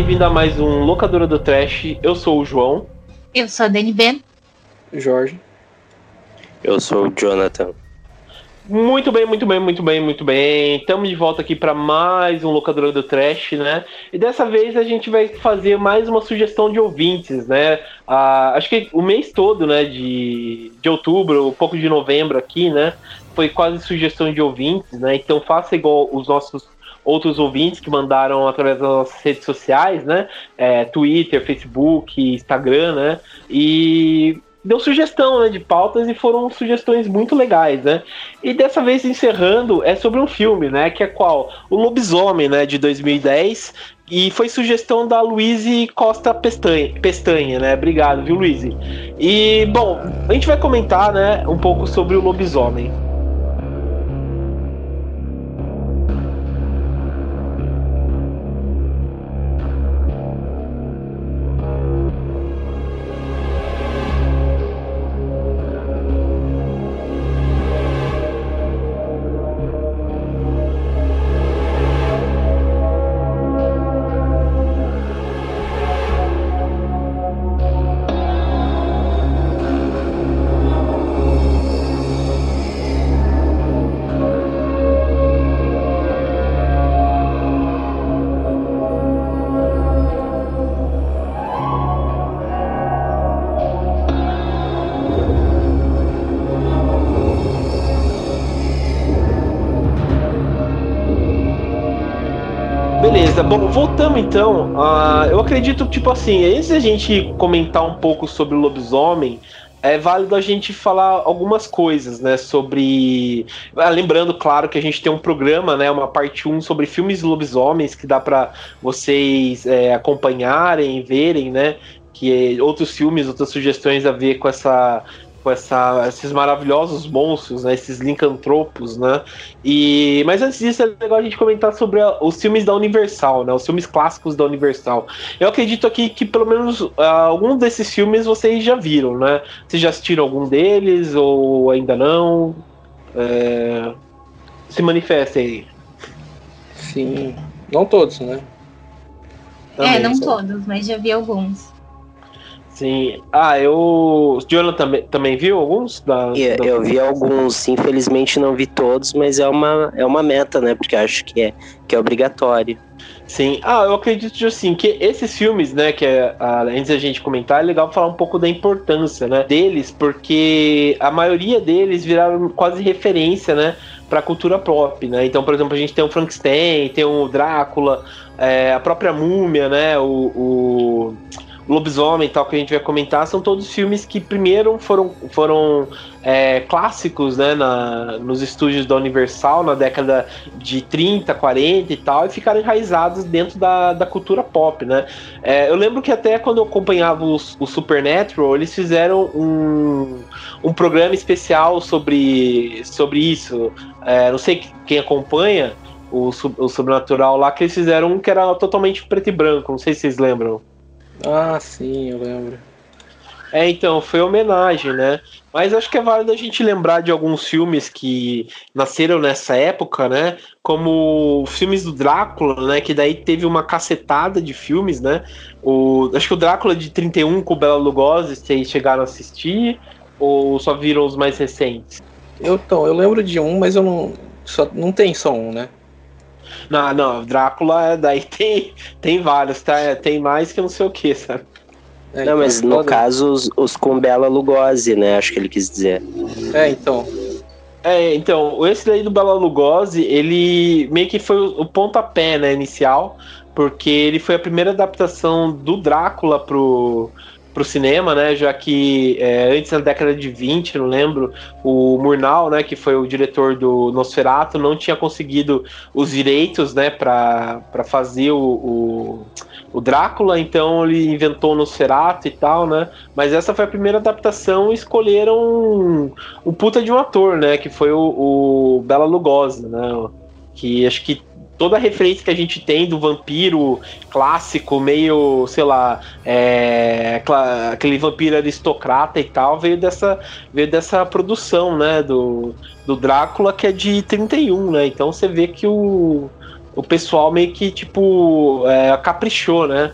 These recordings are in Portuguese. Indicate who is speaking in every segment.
Speaker 1: bem-vindo a mais um Locadora do Trash. Eu sou o João.
Speaker 2: Eu sou a Dani Ben.
Speaker 3: Jorge.
Speaker 4: Eu sou o Jonathan.
Speaker 1: Muito bem, muito bem, muito bem, muito bem. Estamos de volta aqui para mais um Locadora do Trash, né? E dessa vez a gente vai fazer mais uma sugestão de ouvintes, né? Ah, acho que o mês todo, né, de, de outubro, um pouco de novembro aqui, né? Foi quase sugestão de ouvintes, né? Então faça igual os nossos outros ouvintes que mandaram através das nossas redes sociais, né? É, Twitter, Facebook, Instagram, né? E deu sugestão né, de pautas e foram sugestões muito legais, né? E dessa vez encerrando é sobre um filme, né? Que é qual? O Lobisomem, né? De 2010. E foi sugestão da Luíse Costa Pestanha, Pestanha, né? Obrigado, viu, Luíse? E, bom, a gente vai comentar, né, um pouco sobre o lobisomem. Voltamos então. Uh, eu acredito, tipo assim, antes da gente comentar um pouco sobre o lobisomem, é válido a gente falar algumas coisas, né, sobre... Ah, lembrando, claro, que a gente tem um programa, né, uma parte 1 sobre filmes lobisomens, que dá para vocês é, acompanharem, verem, né, que é outros filmes, outras sugestões a ver com essa com essa, esses maravilhosos monstros, né, esses lincantropos, né? E mas antes disso é legal a gente comentar sobre a, os filmes da Universal, né? Os filmes clássicos da Universal. Eu acredito aqui que pelo menos uh, algum desses filmes vocês já viram, né? Vocês já assistiram algum deles ou ainda não? É... Se manifestem aí.
Speaker 3: Sim, não todos, né?
Speaker 2: Também, é, não só. todos, mas já vi alguns.
Speaker 1: Sim. Ah, eu. Jonathan também, também viu alguns? Da,
Speaker 4: eu,
Speaker 1: da...
Speaker 4: eu vi alguns, infelizmente não vi todos, mas é uma, é uma meta, né? Porque acho que é, que é obrigatório.
Speaker 1: Sim. Ah, eu acredito assim que esses filmes, né, que é, antes da gente comentar, é legal falar um pouco da importância, né, deles, porque a maioria deles viraram quase referência, né, para a cultura pop, né? Então, por exemplo, a gente tem o Frankenstein, tem o Drácula, é, a própria Múmia, né, o, o Lobisomem e tal, que a gente vai comentar, são todos filmes que primeiro foram, foram é, clássicos né, na, nos estúdios da Universal na década de 30, 40 e tal, e ficaram enraizados dentro da, da cultura pop, né? É, eu lembro que até quando eu acompanhava o, o Supernatural, eles fizeram um, um programa especial sobre, sobre isso. É, não sei quem acompanha o, o Sobrenatural lá, que eles fizeram um que era totalmente preto e branco, não sei se vocês lembram.
Speaker 3: Ah, sim, eu lembro.
Speaker 1: É, então, foi homenagem, né? Mas acho que é válido a gente lembrar de alguns filmes que nasceram nessa época, né? Como filmes do Drácula, né? Que daí teve uma cacetada de filmes, né? O, acho que o Drácula de 31 com o Bela Lugosi, vocês chegaram a assistir? Ou só viram os mais recentes?
Speaker 3: Eu, então, eu lembro de um, mas eu não. Só, não tem só um, né?
Speaker 1: Não, não, Drácula, daí tem, tem vários, tá? Tem mais que não sei o que, sabe?
Speaker 4: É, não, mas então, no caso, os, os com Bela Lugosi, né? Acho que ele quis dizer.
Speaker 3: É, então.
Speaker 1: É, então, esse daí do Bela Lugosi, ele meio que foi o, o pontapé, né, inicial, porque ele foi a primeira adaptação do Drácula pro, pro cinema, né? Já que é, antes, na década de 20, não lembro, o Murnau, né, que foi o diretor do Nosferatu, não tinha conseguido os direitos, né, para fazer o, o, o, Drácula, então ele inventou o Nosferatu e tal, né? Mas essa foi a primeira adaptação e escolheram um, um puta de um ator, né? Que foi o, o Bela Lugosi, né? Que acho que toda a referência que a gente tem do vampiro clássico, meio, sei lá, é, aquele vampiro aristocrata e tal, veio dessa, veio dessa produção, né, do, do Drácula, que é de 31, né? Então você vê que o, o pessoal meio que, tipo, é, caprichou, né?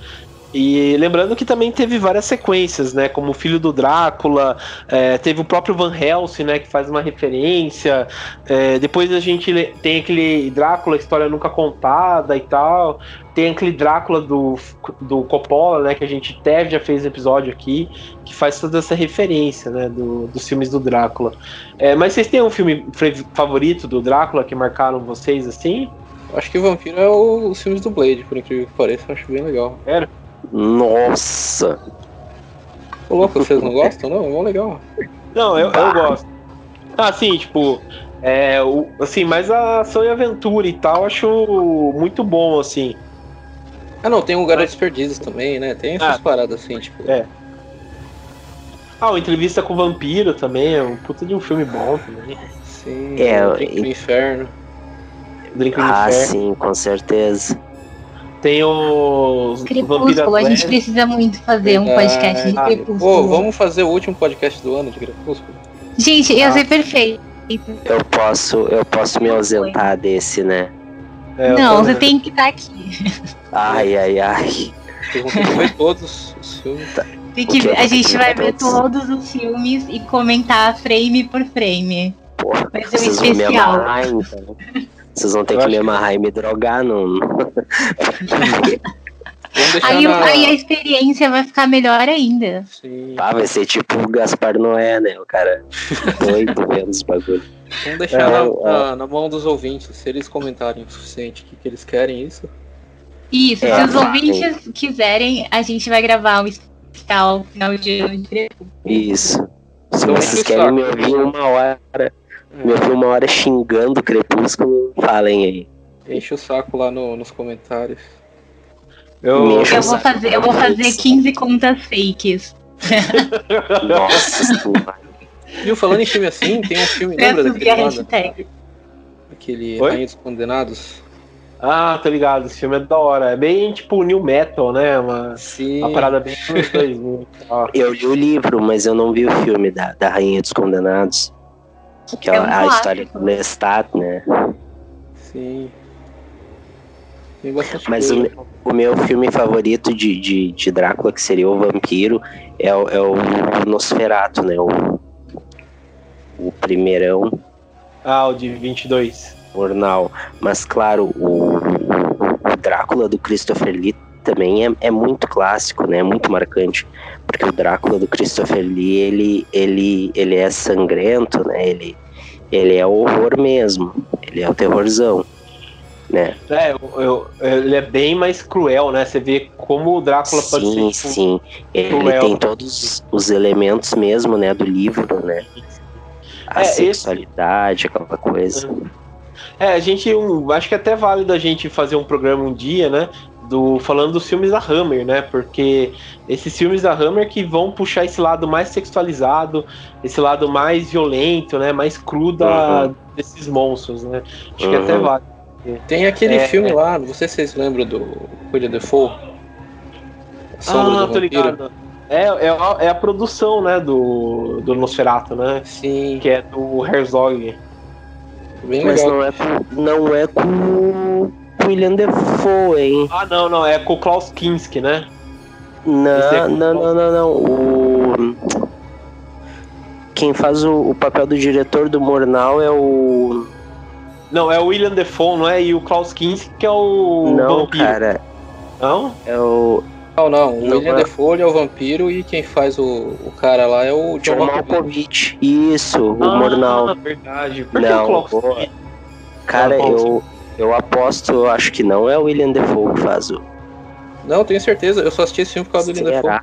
Speaker 1: E lembrando que também teve várias sequências, né? Como o Filho do Drácula, é, teve o próprio Van Helsing, né? Que faz uma referência. É, depois a gente tem aquele Drácula, História Nunca Contada e tal. Tem aquele Drácula do, do Coppola, né? Que a gente até já fez um episódio aqui, que faz toda essa referência, né? Do, dos filmes do Drácula. É, mas vocês têm um filme favorito do Drácula que marcaram vocês assim?
Speaker 3: Acho que o Vampiro é o, os filmes do Blade, por incrível que pareça, eu acho bem legal.
Speaker 1: Era?
Speaker 4: Nossa!
Speaker 3: Ô, louco, vocês não gostam? Não, é mó legal.
Speaker 1: Não, eu, eu gosto. Ah, sim, tipo, é, o, assim, mas a ação e aventura e tal, acho muito bom, assim.
Speaker 3: Ah, não, tem o Garotos Perdidos também, né? Tem essas ah, paradas assim, tipo.
Speaker 1: É. Ah, o Entrevista com o Vampiro também, é um puta de um filme bom também.
Speaker 3: Sim, é, o Drink do Inferno.
Speaker 4: Drink ah, Inferno. sim, com certeza.
Speaker 1: Tem o.
Speaker 2: Crepúsculo, a gente precisa muito fazer um podcast de ah, Crepúsculo. Pô,
Speaker 3: vamos fazer o último podcast do ano de Crepúsculo?
Speaker 2: Gente, ia ah. ser perfeito.
Speaker 4: Eu posso, eu posso me ausentar desse, né?
Speaker 2: É, não, você tem que estar tá aqui.
Speaker 4: Ai, ai, ai.
Speaker 3: Vocês vão ver todos os filmes. Tá.
Speaker 2: Que, a gente vai ver todos os filmes e comentar frame por frame.
Speaker 4: Porra, vai ser um especial. Amarrar, então. Vocês vão ter que me amarrar e me drogar, não.
Speaker 2: aí, na... aí, a experiência vai ficar melhor ainda.
Speaker 4: Sim. Ah, vai ser tipo o Gaspar Noé, né? O cara doido vendo os bagulhos.
Speaker 3: Vamos deixar é, na, é... Na, na, mão dos ouvintes, se eles comentarem o suficiente que, que eles querem isso.
Speaker 2: Isso, é, se os ouvintes quiserem, a gente vai gravar um especial final de ano de
Speaker 4: Isso. Se então, vocês querem me ouvir uma hora me ouviu uma hora xingando o Crepúsculo, falem aí.
Speaker 3: Enche o saco lá no, nos comentários.
Speaker 2: Eu, eu vou fazer, eu vou fazer 15 contas fakes.
Speaker 4: Nossa.
Speaker 3: Viu, falando em filme assim, tem um filme, lembra daquele hashtag. Aquele Oi? Rainha dos Condenados.
Speaker 1: Ah, tá ligado, esse filme é da hora. É bem tipo new metal, né? Uma,
Speaker 3: Sim.
Speaker 1: uma parada bem
Speaker 4: Eu li o livro, mas eu não vi o filme da, da Rainha dos Condenados. Que é, é um a história do Lestat, né?
Speaker 3: Sim.
Speaker 4: Mas o, o, meu filme favorito de, de, de, Drácula, que seria o Vampiro, é, o, é o Nosferato, né? O, o primeirão.
Speaker 1: Ah, o de 22.
Speaker 4: Jornal. Mas, claro, o, o Drácula do Christopher Lee também é, é muito clássico, né? É muito marcante, porque o Drácula do Christopher Lee, ele, ele, ele é sangrento, né? Ele, ele é horror mesmo, ele é o terrorzão, né?
Speaker 1: É, eu, eu, ele é bem mais cruel, né? Você vê como o Drácula
Speaker 4: sim,
Speaker 1: pode ser. Sim,
Speaker 4: tipo, sim. Ele cruel. tem todos os elementos mesmo, né, do livro, né? A é, sexualidade, esse... aquela coisa.
Speaker 1: É, a gente, um, acho que é até válido a gente fazer um programa um dia, né? Do falando dos filmes da Hammer, né? Porque esses filmes da Hammer que vão puxar esse lado mais sexualizado, esse lado mais violento, né? Mais cru da, uhum. desses monstros, né? Acho uhum. que até uhum. vale.
Speaker 3: Tem aquele é, filme é... lá, não sei se vocês lembram do William Defoe.
Speaker 1: ah, tô ligado. É, é, a, é a produção, né, do, do Nosferatu, né?
Speaker 3: Sim.
Speaker 1: Que é do Herzog.
Speaker 4: Bem Mas legal. não é, não é com William Defoe, hein?
Speaker 1: Ah, não, não, é com o Klaus Kinski, né?
Speaker 4: Não, é não, não, não, não. O... Quem faz o, o, papel do diretor do Mornal é o.
Speaker 1: Não, é o William Defoe, não é? E o Klaus Kinski que é o.
Speaker 4: Não, vampiro. cara.
Speaker 1: Não?
Speaker 4: É o.
Speaker 3: Não, não. O não, William é... Defoe é o vampiro e quem faz o, o cara lá é o
Speaker 4: John, John Malkovich. Isso, o ah, Mornal.
Speaker 1: verdade. Por
Speaker 4: não, que o Klaus... Cara, eu, eu aposto, acho que não é o William Defoe que faz o.
Speaker 3: Não, tenho certeza. Eu só assisti esse filme por causa do William Defoe.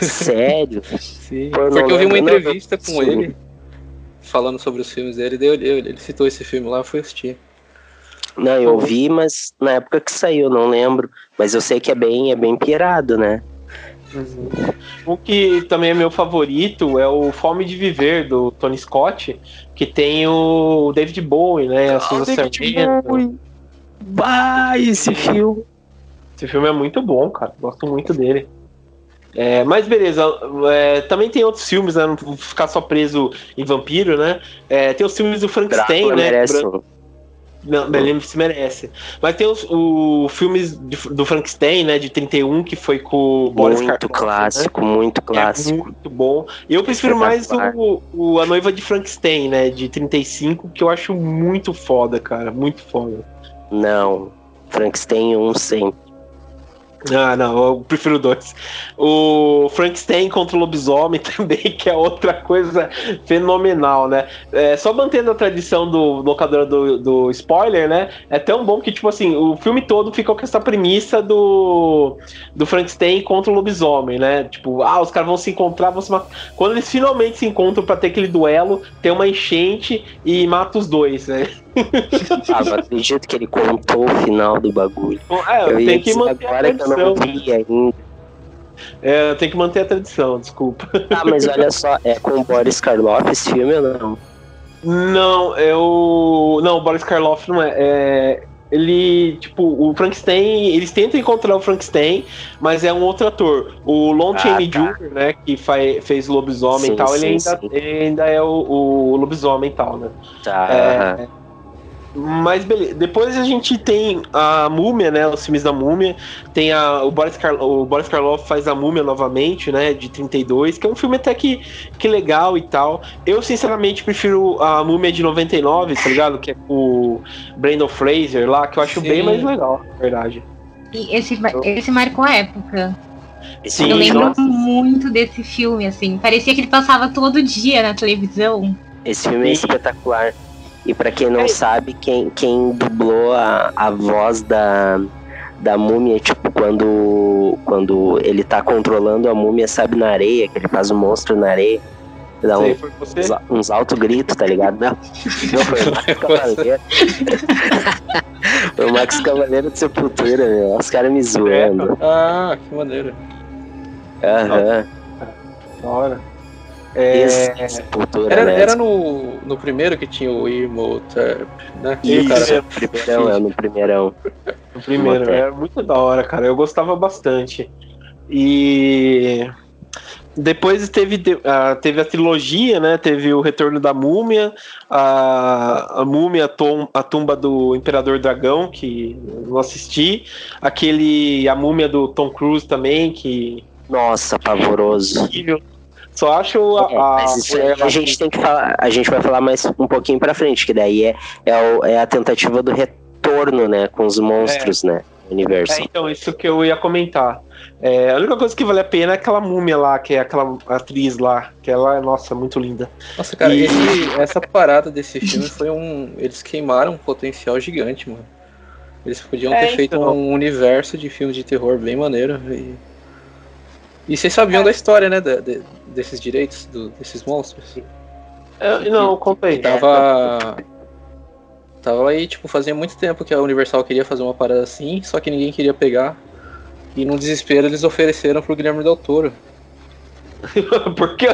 Speaker 4: Sério?
Speaker 3: Sim. Porque eu vi uma entrevista não, com ele falando sobre os filmes dele. Ele, ele citou esse filme lá, eu fui assistir.
Speaker 4: Não, eu vi, mas na época que saiu, não lembro. Mas eu sei que é bem, é bem pirado, né?
Speaker 1: Uhum. O que também é meu favorito é o Fome de Viver, do Tony Scott, que tem o David Bowie, né? A Susan Sarandon.
Speaker 4: Vai, esse filme.
Speaker 1: Esse filme é muito bom, cara. Gosto muito dele. É, mas beleza, é, também tem outros filmes, né? Não vou ficar só preso em vampiro, né? É, tem os filmes do Frankenstein, né?
Speaker 4: Merece
Speaker 1: Não, ele se merece. Mas tem os, o filmes do Frankenstein, né, de 31, que foi com o Boris
Speaker 4: Muito
Speaker 1: Karloff,
Speaker 4: clássico,
Speaker 1: né?
Speaker 4: muito
Speaker 1: É
Speaker 4: clássico.
Speaker 1: muito bom. Eu prefiro mais o, o A Noiva de Frankenstein, né, de 35, que eu acho muito foda, cara, muito foda.
Speaker 4: Não. Frankenstein 1 sempre.
Speaker 1: Ah, não, eu prefiro dois. O Frankenstein contra o lobisomem também, que é outra coisa fenomenal, né? É, só mantendo a tradição do locadora do, do spoiler, né? É tão bom que, tipo assim, o filme todo ficou com essa premissa do, do Frankenstein contra o lobisomem, né? Tipo, ah, os caras vão se encontrar, vão se matar. Quando eles finalmente se encontram pra ter aquele duelo, tem uma enchente e mata os dois, né?
Speaker 4: Ah, não acredito que ele contou o final do bagulho.
Speaker 1: É, eu tenho que manter a
Speaker 4: agora que eu não
Speaker 1: tradição.
Speaker 4: vi ainda.
Speaker 1: É, eu tenho que manter a tradição, desculpa.
Speaker 4: Ah, mas olha só, é com o Boris Karloff esse filme ou não?
Speaker 1: Não, eu. Não, o Boris Karloff não é. é. Ele, tipo, o Frankenstein, eles tentam encontrar o Frankenstein, mas é um outro ator. O Lon
Speaker 4: Ah,
Speaker 1: Chaney
Speaker 4: tá.
Speaker 1: Jr., né, que faz, fez o lobisomem
Speaker 4: Sim,
Speaker 1: e tal,
Speaker 4: sim,
Speaker 1: ele, ainda, ele ainda é o, o lobisomem e tal, né?
Speaker 4: Tá.
Speaker 1: É, Mas beleza. Depois a gente tem a Múmia, né? Os filmes da Múmia. Tem a, o, Boris Kar, o Boris Karloff faz a Múmia novamente, né? De 32, que é um filme até que, que legal e tal. Eu, sinceramente, prefiro a Múmia de 99, tá ligado? Que é com o Brandon Fraser lá, que eu acho
Speaker 3: Sim.
Speaker 1: bem mais legal, na verdade.
Speaker 2: E esse, esse marcou a época.
Speaker 1: Sim,
Speaker 2: eu lembro
Speaker 1: nossa.
Speaker 2: muito desse filme, assim. Parecia que ele passava todo dia na televisão.
Speaker 4: Esse filme é espetacular. E pra quem não
Speaker 1: É.
Speaker 4: sabe, quem, quem dublou a, a voz da, da múmia, tipo, quando, quando ele tá controlando a múmia, sabe, na areia, que ele faz o monstro na areia. Dá um,
Speaker 1: Sei, foi você?
Speaker 4: uns, uns altos gritos, tá ligado? Não, não foi o Max Cavaleiro. foi o Max Cavaleiro de Sepultura, meu. Os caras me zoando.
Speaker 3: Ah, que maneiro.
Speaker 4: Aham.
Speaker 1: Da hora. É,
Speaker 3: Era, era no, no primeiro que tinha o Imhotep, né?
Speaker 1: Isso,
Speaker 3: cara-
Speaker 1: é,
Speaker 4: Primeirão, é no primeirão.
Speaker 1: O primeiro,
Speaker 4: Até.
Speaker 1: é muito da hora, cara. Eu gostava bastante. E depois teve, te- ah, teve a trilogia, né? Teve o Retorno da Múmia, a, a Múmia, a, Tom- a Tumba do Imperador Dragão, que eu não assisti. Aquele, a Múmia do Tom Cruise também, que
Speaker 4: Nossa, pavoroso.
Speaker 1: Só acho a,
Speaker 4: É,
Speaker 1: a-
Speaker 4: isso a gente tem que falar, a gente vai falar mais um pouquinho pra frente, que daí é, é, o- é a tentativa do retorno, né, com os monstros, né, no universo.
Speaker 1: É, então, isso que eu ia comentar. É, a única coisa que vale a pena é aquela múmia lá, que é aquela atriz lá, que ela é, nossa, muito linda.
Speaker 3: Nossa, cara,
Speaker 1: E-
Speaker 3: esse- essa parada desse filme foi um. Eles queimaram um potencial gigante, mano. Eles podiam
Speaker 1: É,
Speaker 3: ter feito
Speaker 1: então.
Speaker 3: um universo de filmes de terror bem maneiro. E, e vocês sabiam da história, né? da- de- desses direitos, do- desses monstros?
Speaker 1: Eu- não, aí.
Speaker 3: Tava. Tava aí, tipo, fazia muito tempo que a Universal queria fazer uma parada assim, só que ninguém queria pegar. E num desespero eles ofereceram pro Guilherme Del Toro.
Speaker 1: Porque,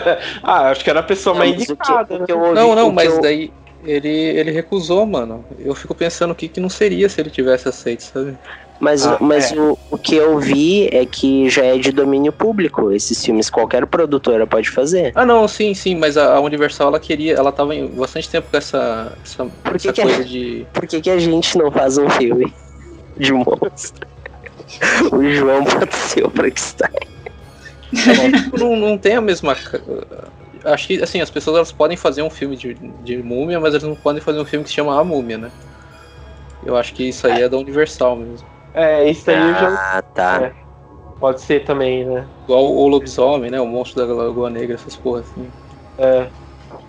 Speaker 1: ah, acho que era a pessoa
Speaker 4: Não,
Speaker 1: mais
Speaker 4: que-
Speaker 1: indicada, né?
Speaker 4: que eu ouvi-
Speaker 3: Não, não, mas
Speaker 4: eu-
Speaker 3: daí ele, ele recusou, mano. Eu fico pensando o que, que não seria se ele tivesse aceito, sabe?
Speaker 4: Mas,
Speaker 1: Ah,
Speaker 4: mas
Speaker 1: é.
Speaker 4: o, o que eu vi é que já é de domínio público. Esses filmes qualquer produtora pode fazer.
Speaker 3: Ah, não, sim, sim, mas a, a Universal ela queria, ela tava em bastante tempo com essa, essa,
Speaker 4: Por que
Speaker 3: essa
Speaker 4: que é?
Speaker 3: coisa de.
Speaker 4: Por que, que a gente não faz um filme de monstro? o João pode ser o Frankenstein.
Speaker 3: Tipo, não, não tem a mesma. ca- Acho que assim, as pessoas elas podem fazer um filme de, de múmia, mas elas não podem fazer um filme que se chama A Múmia, né? Eu acho que isso aí é da Universal mesmo.
Speaker 1: É, isso aí eu já
Speaker 4: Ah, tá.
Speaker 1: É. pode ser também, né?
Speaker 3: Igual o lobisomem, né? O monstro da Lagoa Negra, essas porras assim.
Speaker 1: É.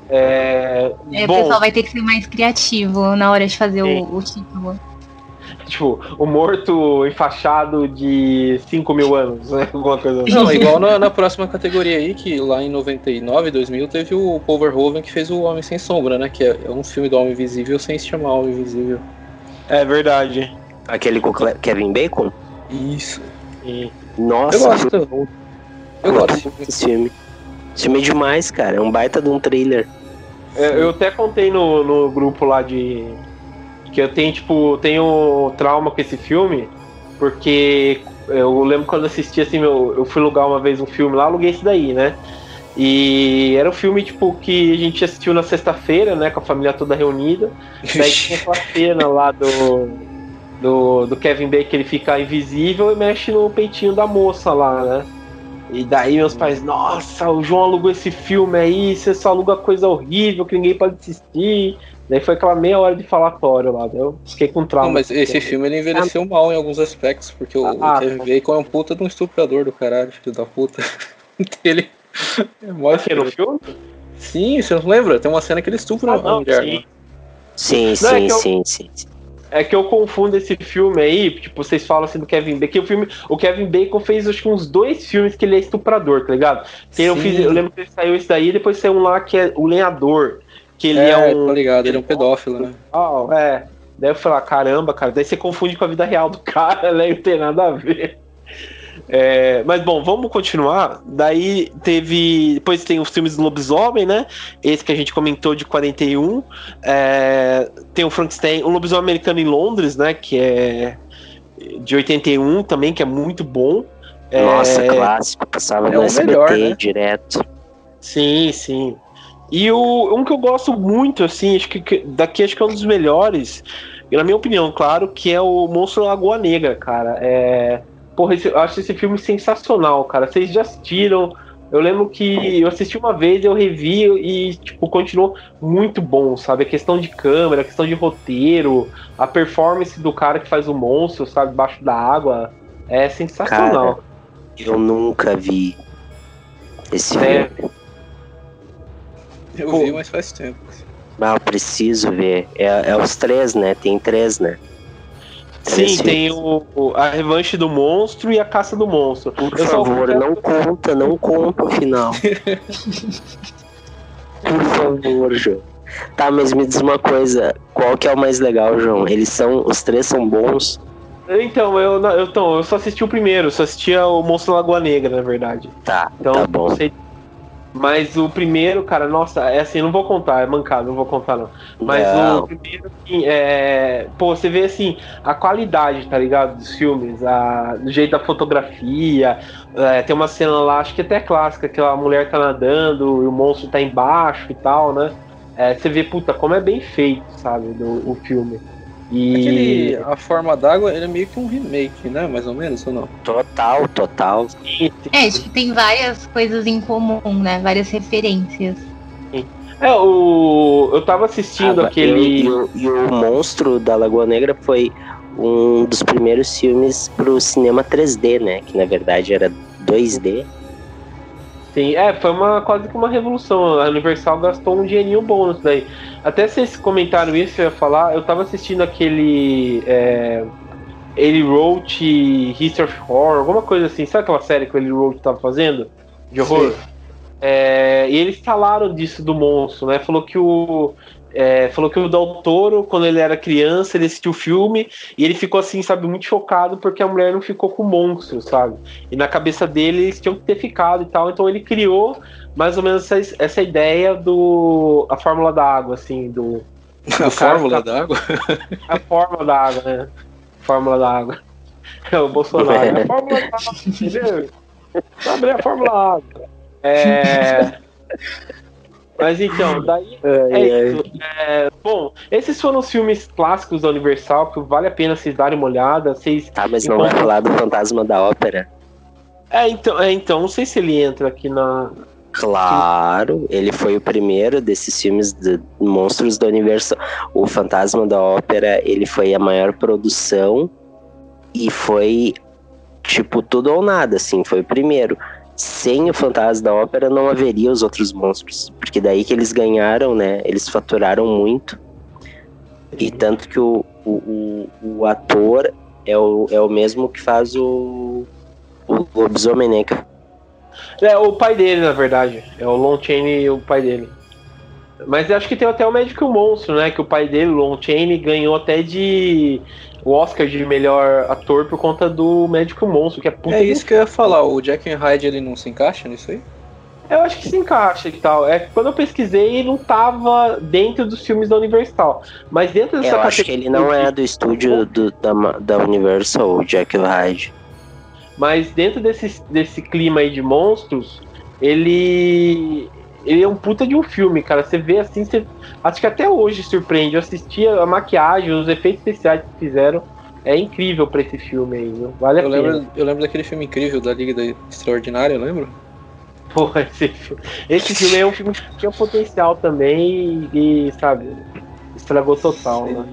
Speaker 1: É,
Speaker 2: É, o
Speaker 1: bom,
Speaker 2: pessoal vai ter que ser mais criativo na hora de fazer o, o título.
Speaker 1: tipo, o morto enfaixado de 5 mil anos, né? Alguma coisa assim.
Speaker 3: Não, igual na, na próxima categoria aí, que lá em 99, 2000, teve o Paul Verhoeven que fez o Homem Sem Sombra, né? Que é, é um filme do Homem Invisível sem se chamar Homem Invisível.
Speaker 1: É verdade.
Speaker 4: Aquele com Kevin Bacon?
Speaker 3: Isso.
Speaker 1: E-
Speaker 4: Nossa,
Speaker 3: Eu gosto. Eu gosto desse filme.
Speaker 4: desse filme. Esse filme é demais, cara. É um baita de um trailer.
Speaker 1: é, eu até contei no, no grupo lá de. Que eu tenho, tipo, tenho trauma com esse filme, porque eu lembro quando assisti assim, meu, eu fui alugar uma vez um filme lá, aluguei esse daí, né? E era um filme, tipo, que a gente assistiu na sexta-feira, né? Com a família toda reunida. Daí tinha aquela cena lá do, do, do Kevin Bacon, ele fica invisível e mexe no peitinho da moça lá, né? E daí meus pais, nossa, o João alugou esse filme aí, você só aluga coisa horrível que ninguém pode assistir. Daí foi aquela meia hora de falatório lá, eu fiquei com trauma.
Speaker 3: Não, mas esse filme ele envelheceu mal em alguns aspectos, porque o,
Speaker 1: Ah,
Speaker 3: o Kevin Bacon é um puta de um estuprador do caralho, filho da puta. ele é mó
Speaker 1: Aqui no filme?
Speaker 3: Sim, você não lembra? Tem uma cena que ele estupra
Speaker 1: Ah,
Speaker 3: a
Speaker 1: não,
Speaker 3: mulher.
Speaker 1: sim.
Speaker 3: né?
Speaker 4: Sim,
Speaker 1: Não, é
Speaker 4: sim,
Speaker 1: que eu-
Speaker 4: sim, sim, sim.
Speaker 1: É que eu confundo esse filme aí, tipo, vocês falam assim do Kevin Bacon, que o filme, o Kevin Bacon fez acho que uns dois filmes que ele é estuprador, tá ligado? Eu, fiz, eu lembro que ele saiu esse daí, depois saiu um lá que é o Lenhador, que ele é,
Speaker 3: É,
Speaker 1: um
Speaker 3: tô ligado, ele é um pedófilo, né?
Speaker 1: Ah, é. Daí eu falei, ah, caramba, cara, daí você confunde com a vida real do cara, né? Não tem nada a ver. É, mas bom, vamos continuar. Daí teve. Depois tem os filmes do Lobisomem, né? Esse que a gente comentou de 41. É, tem o Frankenstein, o Lobisomem Americano em Londres, né? Que é de 81 também, que é muito bom. É,
Speaker 4: Nossa, clássico, passava
Speaker 3: é
Speaker 4: no
Speaker 3: o
Speaker 4: SBT
Speaker 3: melhor, né?
Speaker 4: direto.
Speaker 1: Sim, sim. E o, um que eu gosto muito, assim, acho que- que daqui acho que é um dos melhores, na minha opinião, claro, que é o Monstro da Lagoa Negra, cara. É, porra, esse- eu acho esse filme sensacional, cara. Vocês já assistiram? Eu lembro que eu assisti uma vez, eu revi e, tipo, continuou muito bom, sabe? A questão de câmera, a questão de roteiro, a performance do cara que faz o monstro, sabe, debaixo da água, é sensacional.
Speaker 4: Eu nunca vi esse
Speaker 1: É.
Speaker 4: filme.
Speaker 3: Eu
Speaker 1: Pô.
Speaker 3: vi, mas faz tempo.
Speaker 4: Ah, eu preciso ver. É, é os três, né? Tem três, né?
Speaker 1: Sim, tem o, o- a revanche do monstro e a caça do monstro.
Speaker 4: Por
Speaker 1: Eu
Speaker 4: favor, não conta, não conta o final. Por favor, João. Tá, mas me diz uma coisa, qual que é o mais legal, João? Eles são, os três são bons?
Speaker 1: Então, eu, eu, então, eu só assisti o primeiro, só assistia o Monstro Lagoa Negra, na verdade.
Speaker 4: Tá,
Speaker 1: Então,
Speaker 4: tá bom.
Speaker 1: não sei. Mas o primeiro, cara, nossa, é assim, não vou contar, é mancado, não vou contar não. Mas
Speaker 4: Não.
Speaker 1: o primeiro, assim, é. Pô, você vê assim, a qualidade, tá ligado? Dos filmes, a... do jeito da fotografia. é, tem uma cena lá, acho que até clássica, que a mulher tá nadando e o monstro tá embaixo e tal, né? É, você vê, puta, como é bem feito, sabe, do, o filme. E.
Speaker 3: Aquele, a forma d'água, ele é meio que um remake, né? Mais ou menos, ou não?
Speaker 4: Total, total.
Speaker 2: É, acho que tem várias coisas em comum, né? Várias referências.
Speaker 1: É, o. Eu tava assistindo
Speaker 4: Ah,
Speaker 1: aquele.
Speaker 4: E, o- e o Monstro da Lagoa Negra foi um dos primeiros filmes pro cinema 3D, né? Que na verdade era 2D.
Speaker 1: Sim, é, foi uma, quase que uma revolução. A Universal gastou um dinheirinho bom nisso daí. Até vocês comentaram isso, eu ia falar, eu tava assistindo aquele. É, Eli Roach History of Horror, alguma coisa assim. Sabe aquela série que o Eli Roach tava fazendo? De horror? É, e eles falaram disso do monstro, né? Falou que o. é, falou que o Del Toro, quando ele era criança, ele assistiu o filme e ele ficou assim, sabe, muito chocado porque a mulher não ficou com o monstro, sabe? E na cabeça dele eles tinham que ter ficado e tal. Então ele criou mais ou menos essa, essa ideia do. a fórmula da água, assim, do.
Speaker 3: A
Speaker 1: cara
Speaker 3: fórmula
Speaker 1: fica-
Speaker 3: d'água?
Speaker 1: A fórmula da água, né? Fórmula da água. É o Bolsonaro. A fórmula da água, entendeu? Sabe a fórmula da água. É. Mas então, daí é isso. É, bom, esses foram os filmes clássicos da Universal, que vale a pena vocês darem uma olhada. Vocês...
Speaker 4: Tá, mas não vai falar do Fantasma da Ópera?
Speaker 1: É, então, é, então, não sei se ele entra aqui na.
Speaker 4: Claro, ele foi o primeiro desses filmes de monstros da Universal. O Fantasma da Ópera, ele foi a maior produção e foi tipo tudo ou nada, assim, foi o primeiro. Sem o Fantasma da Ópera não haveria os outros monstros, porque daí que eles ganharam, né? Eles faturaram muito. E tanto que o, o, o, o ator é o, é o mesmo que faz o, o lobisomem, né?
Speaker 1: É o pai dele, na verdade. É o Lon Chaney e o pai dele. Mas eu acho que tem até o Médico e o Monstro, né? Que o pai dele, o Lon Chaney, ganhou até de. O Oscar de melhor ator por conta do Médico e o Monstro, que é puta
Speaker 3: É isso que eu ia falar, o Jack and Hyde ele não se encaixa nisso aí?
Speaker 1: Eu acho que se encaixa e tal. É que quando eu pesquisei, ele não tava dentro dos filmes da Universal. Mas dentro dessa
Speaker 4: Eu acho que ele não é do estúdio do- da, da Universal, o Jack Hyde.
Speaker 1: Mas dentro desse, desse clima aí de monstros, ele. Ele é um puta de um filme, cara. Você vê assim, você. Acho que até hoje surpreende. Eu assisti a maquiagem, os efeitos especiais que fizeram. É incrível pra esse filme aí, viu? Vale a
Speaker 3: Eu
Speaker 1: pena.
Speaker 3: lembro, eu lembro daquele filme incrível da Liga da Extraordinária, lembra?
Speaker 1: Porra, esse filme. Esse filme é um filme que tinha potencial também e, sabe, estragou total, né?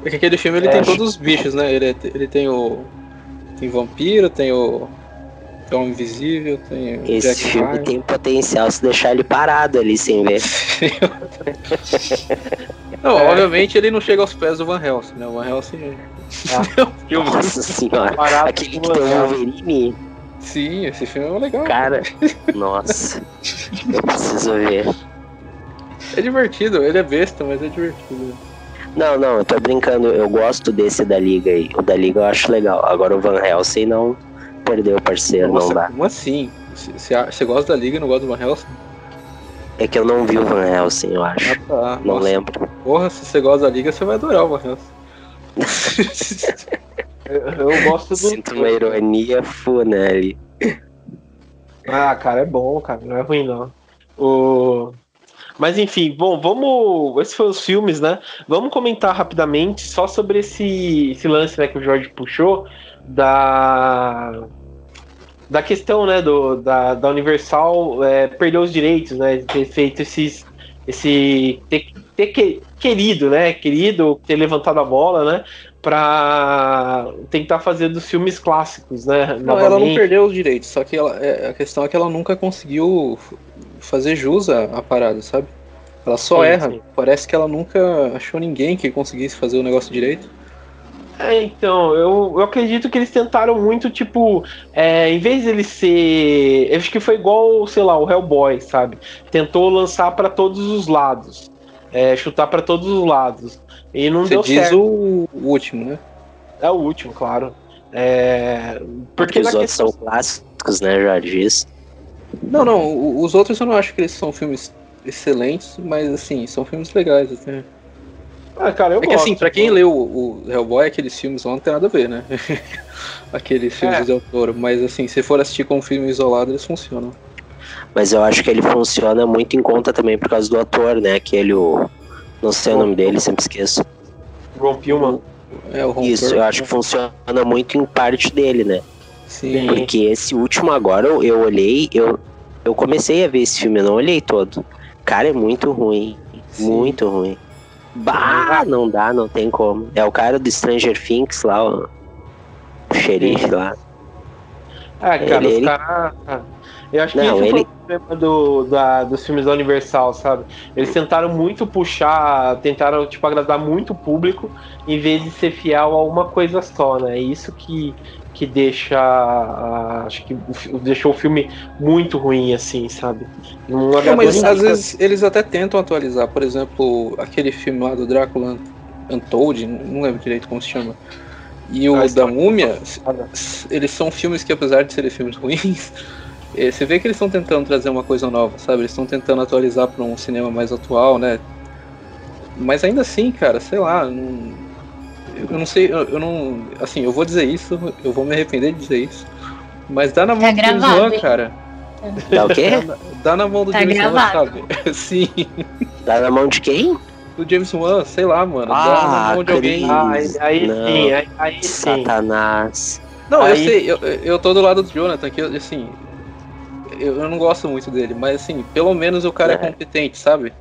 Speaker 3: Porque aquele filme ele
Speaker 1: É.
Speaker 3: tem todos os bichos, né? Ele, ele tem o. Tem vampiro, tem o. Tem o Invisível, tem o
Speaker 4: Esse
Speaker 3: Jack
Speaker 4: filme
Speaker 3: Ryan.
Speaker 4: tem potencial se deixar ele parado ali sem ver.
Speaker 3: Não,
Speaker 1: É.
Speaker 3: obviamente ele não chega aos pés do Van Helsing, né? O Van Helsing é um filme.
Speaker 4: Nossa senhora.
Speaker 1: Parado
Speaker 4: Aquele que tem o
Speaker 1: o
Speaker 4: Wolverine,
Speaker 3: Sim, esse filme é legal.
Speaker 4: cara. Nossa. Eu preciso ver.
Speaker 3: É divertido, ele é besta, mas é divertido.
Speaker 4: Não, não, eu tô brincando. Eu gosto desse da Liga aí. O da Liga eu acho legal. Agora o Van Helsing não perdeu o parceiro,
Speaker 3: Nossa,
Speaker 4: não dá.
Speaker 3: como assim? Você gosta da Liga e não gosta do Van Helsing?
Speaker 4: É que eu não vi o Van Helsing, eu acho.
Speaker 3: Ah, tá.
Speaker 4: Não
Speaker 3: Nossa,
Speaker 4: lembro.
Speaker 3: Porra, se você gosta da Liga, você vai adorar o Van Helsing.
Speaker 1: Eu, eu gosto do.
Speaker 4: Sinto uma ironia full, né.
Speaker 1: Ah, cara, é bom, cara, não é ruim não. O... Mas enfim, bom, vamos. Esses foram os filmes, né? Vamos comentar rapidamente só sobre esse, esse lance né, que o Jorge puxou da. Da questão, né, do, da, da Universal é, perder os direitos, né? De ter feito esses. Esse. Ter, ter que- querido, né? Querido, ter levantado a bola, né? Pra tentar fazer dos filmes clássicos, né?
Speaker 3: Não, ela não
Speaker 1: novamente.
Speaker 3: perdeu os direitos, só que ela, é, a questão é que ela nunca conseguiu fazer jus à, à parada, sabe? Ela só
Speaker 1: Sim,
Speaker 3: erra.
Speaker 1: sim.
Speaker 3: Parece que ela nunca achou ninguém que conseguisse fazer o negócio direito.
Speaker 1: É, então, eu, eu acredito que eles tentaram muito, tipo, é, em vez de ele ser. Eu acho que foi igual, sei lá, o Hellboy, sabe? Tentou lançar pra todos os lados. é, chutar pra todos os lados. E não
Speaker 3: Você
Speaker 1: deu
Speaker 3: diz
Speaker 1: certo.
Speaker 3: o, o último, né?
Speaker 1: É o último, claro. É, porque
Speaker 4: os outros
Speaker 1: questão.
Speaker 4: são clássicos, né, já disse.
Speaker 3: Não, não, os outros eu não acho que eles são filmes excelentes, mas assim, são filmes legais até.
Speaker 1: Ah, cara, eu
Speaker 3: É que
Speaker 1: gosto,
Speaker 3: assim, pra quem
Speaker 1: pô.
Speaker 3: leu o, o Hellboy, aqueles filmes lá não tem nada a ver, né? aqueles filmes
Speaker 1: É.
Speaker 3: do Del Toro. Mas assim, se for assistir como filme isolado, eles funcionam.
Speaker 4: Mas eu acho que ele funciona muito em conta também por causa do ator, né? Aquele, o. Não sei o nome dele, sempre esqueço.
Speaker 1: Ron Pillman.
Speaker 3: É, o Ron
Speaker 4: Isso, eu acho que funciona muito em parte dele, né?
Speaker 3: Sim.
Speaker 1: Sim.
Speaker 4: Porque esse último agora eu, eu olhei, eu, eu comecei a ver esse filme, eu não olhei todo. Cara, é muito ruim.
Speaker 3: Sim.
Speaker 4: Muito ruim. Bah, não dá, não tem como. É o cara do Stranger Things lá, o, o xerife lá.
Speaker 1: Ah, cara,
Speaker 4: Ele-
Speaker 1: os
Speaker 4: ele-
Speaker 1: caras. Eu acho que
Speaker 4: Não,
Speaker 1: esse
Speaker 4: ele-
Speaker 1: foi o problema do, da- dos filmes da Universal, sabe? Eles tentaram muito puxar, tentaram, tipo, agradar muito o público, em vez de ser fiel a uma coisa só, né? É isso que, que deixa. ah, acho que deixou o filme muito ruim, assim, sabe? Não agradou
Speaker 3: mas às vezes eles até tentam atualizar. Por exemplo, aquele filme lá do Drácula Untold, não lembro direito como se chama. E o
Speaker 1: Ah,
Speaker 3: da Múmia, eles são filmes que, apesar de serem filmes ruins, eh, você vê que eles estão tentando trazer uma coisa nova, sabe? Eles estão tentando atualizar para um cinema mais atual, né? Mas ainda assim, cara, sei lá, não- eu não sei, eu, eu não. Assim, eu vou dizer isso, eu vou me arrepender de dizer isso. Mas dá na mão
Speaker 2: Tá
Speaker 3: do James
Speaker 2: gravado,
Speaker 3: Wan,
Speaker 2: hein?
Speaker 3: cara.
Speaker 4: Dá o quê?
Speaker 3: Dá na mão do
Speaker 2: Tá
Speaker 3: James Wan, sabe? Sim.
Speaker 4: Dá na mão de quem?
Speaker 3: do James Wan, sei lá, mano. dá
Speaker 4: Ah,
Speaker 3: na mão de alguém.
Speaker 1: Ah, aí, sim, aí, aí sim.
Speaker 4: Satanás.
Speaker 3: Não, eu
Speaker 1: Aí-
Speaker 3: sei, eu, eu tô do lado do Jonathan, que eu, assim. Eu, eu não gosto muito dele, mas assim, pelo menos o cara é,
Speaker 4: É.
Speaker 3: competente, sabe?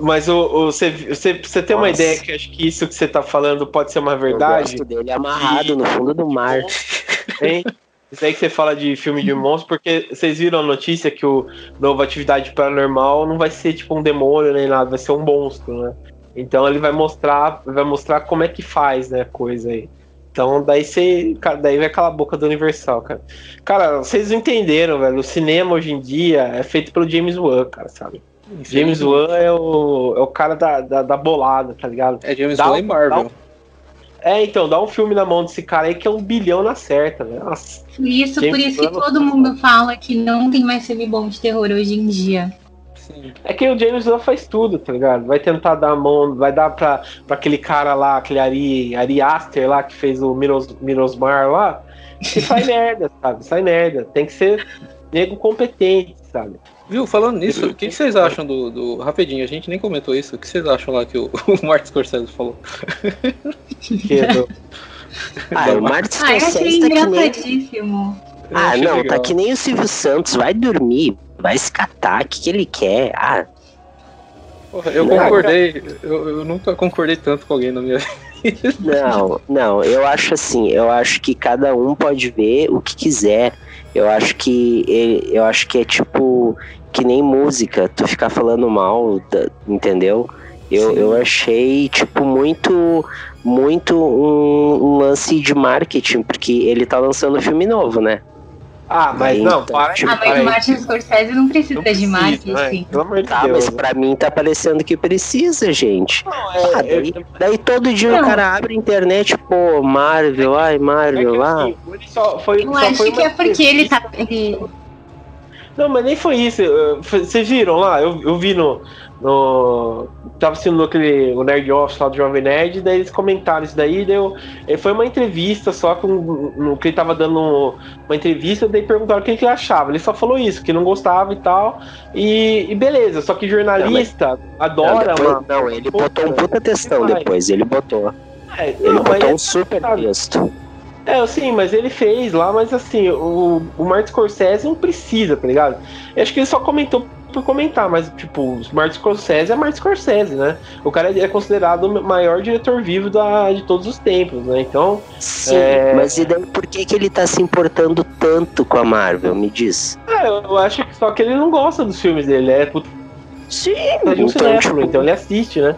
Speaker 1: Mas o, você, você, você tem uma ideia que acho que isso que você tá falando pode ser uma
Speaker 4: Eu
Speaker 1: verdade?
Speaker 4: gosto dele amarrado no fundo do mar.
Speaker 1: Hein? Isso aí que você fala de filme de monstro, porque vocês viram a notícia que o novo Atividade Paranormal não vai ser tipo um demônio nem nada, vai ser um monstro, né? Então ele vai mostrar, vai mostrar como é que faz, né, a coisa aí. Então daí você, cara, daí vai calar a boca do Universal, cara. Cara, vocês entenderam, velho. O cinema hoje em dia é feito pelo James Wan, cara, sabe? James Wan é o, é o cara da, da, da bolada, tá ligado?
Speaker 3: É James Wan
Speaker 1: um-
Speaker 3: e Marvel.
Speaker 1: dá É, então, dá um filme na mão desse cara aí que é um bilhão na certa, né? Nossa.
Speaker 2: Por isso,
Speaker 1: James
Speaker 2: por isso que
Speaker 1: Wan-
Speaker 2: todo mundo fala que não tem mais filme bom de terror hoje em dia.
Speaker 3: Sim.
Speaker 1: É que o James Wan faz tudo, tá ligado? Vai tentar dar a mão, vai dar pra, pra aquele cara lá, aquele Ari, Ari Aster lá, que fez o Miros, Mirosmar lá, que sai merda, sabe? Sai merda. Tem que ser nego competente, sabe?
Speaker 3: Viu, falando nisso, o que, que vocês acham do, do. Rapidinho, a gente nem comentou isso. O que vocês acham lá que o, o Martin Scorsese falou?
Speaker 1: Que é do-
Speaker 4: Ah, o Martin
Speaker 2: Ah, achei
Speaker 4: Scorsese tá que nem... Ah, não,
Speaker 3: legal.
Speaker 4: tá que nem o Silvio Santos. Vai dormir, vai se catar, o que, que ele quer? Ah,
Speaker 3: Porra, eu
Speaker 4: Não,
Speaker 3: concordei, eu, eu nunca concordei tanto com alguém na minha vida.
Speaker 4: Não, não, eu acho assim, eu acho que cada um pode ver o que quiser. Eu acho que eu acho que é tipo que nem música, tu ficar falando mal, entendeu? Eu,
Speaker 3: Sim.
Speaker 4: eu achei tipo muito muito um, um lance de marketing, porque ele tá lançando filme novo, né?
Speaker 1: Ah, mas
Speaker 4: Então,
Speaker 1: não, para
Speaker 4: tipo,
Speaker 2: Ah, mas
Speaker 1: para
Speaker 2: o
Speaker 1: aí.
Speaker 2: Martin Scorsese não precisa,
Speaker 1: Não
Speaker 2: de marketing.
Speaker 1: né? Pelo amor de
Speaker 4: Tá,
Speaker 1: Deus.
Speaker 4: mas pra mim tá parecendo que precisa, gente.
Speaker 1: Não,
Speaker 4: Ah,
Speaker 1: é,
Speaker 4: daí,
Speaker 1: é-
Speaker 4: daí todo dia
Speaker 2: Não.
Speaker 4: o cara abre a internet, pô, Marvel, ai,
Speaker 1: é
Speaker 4: Marvel, ah.
Speaker 1: assim, ele só foi,
Speaker 2: Eu
Speaker 1: só
Speaker 2: acho
Speaker 1: foi
Speaker 2: que é porque ele tá. Ele...
Speaker 1: Não, mas nem foi isso. Vocês viram lá? Eu, eu vi no. No tava assistindo aquele, o Nerd Office lá do Jovem Nerd, daí eles comentaram isso daí. Deu, eh, foi uma entrevista só com. No, que ele tava dando uma entrevista, daí perguntaram o que, ele achava. Ele só falou isso, que não gostava e tal. E, e beleza, só que jornalista
Speaker 4: Não,
Speaker 1: adora.
Speaker 4: depois-
Speaker 1: uma-
Speaker 4: não, ele botou um puta textão depois, ele botou.
Speaker 1: É,
Speaker 4: Ele
Speaker 1: não, mas
Speaker 4: botou
Speaker 1: é-
Speaker 4: um super texto.
Speaker 1: É, sim, mas ele fez lá, mas assim, o, o Martin Scorsese não precisa, tá ligado? Eu acho que ele só comentou por comentar, mas, tipo, o Martin Scorsese é Martin Scorsese, né? O cara é considerado o maior diretor vivo da, de todos os tempos, né? Então,
Speaker 4: Sim,
Speaker 1: É.
Speaker 4: mas e daí por que, que ele tá se importando tanto com a Marvel? Me diz.
Speaker 1: é, eu, acho que só que ele não gosta dos filmes dele, é puta
Speaker 4: Sim,
Speaker 1: de um
Speaker 4: então, tipo,
Speaker 1: então ele assiste, né?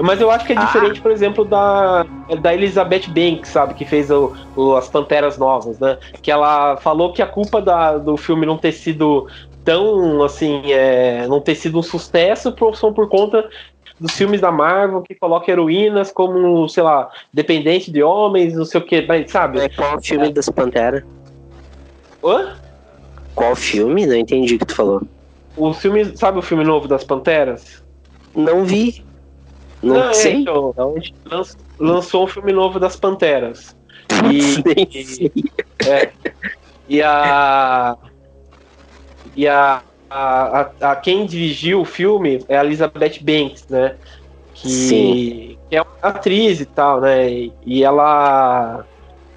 Speaker 1: Mas eu acho que é
Speaker 4: Ah.
Speaker 1: diferente, por exemplo, da, da Elizabeth Banks, sabe? Que fez o, o- as Panteras Novas, né? Que ela falou que a culpa da- do filme não ter sido tão, assim, é, não ter sido um sucesso por- são por conta dos filmes da Marvel que colocam heroínas como, sei lá, dependente de homens, não sei o que, mas sabe?
Speaker 4: é, qual o filme das Panteras?
Speaker 1: Hã?
Speaker 4: Qual filme? Não entendi o que tu falou.
Speaker 1: O filme, sabe o filme novo das Panteras?
Speaker 4: Não vi. Não,
Speaker 1: é,
Speaker 4: sei.
Speaker 1: então, lanç- lançou um filme novo das Panteras. E,
Speaker 4: sei.
Speaker 1: É. E a. E a, a, a, quem dirigiu o filme é a Elizabeth Banks, né? Que,
Speaker 4: Sim.
Speaker 1: que é uma atriz e tal, né? E, e ela.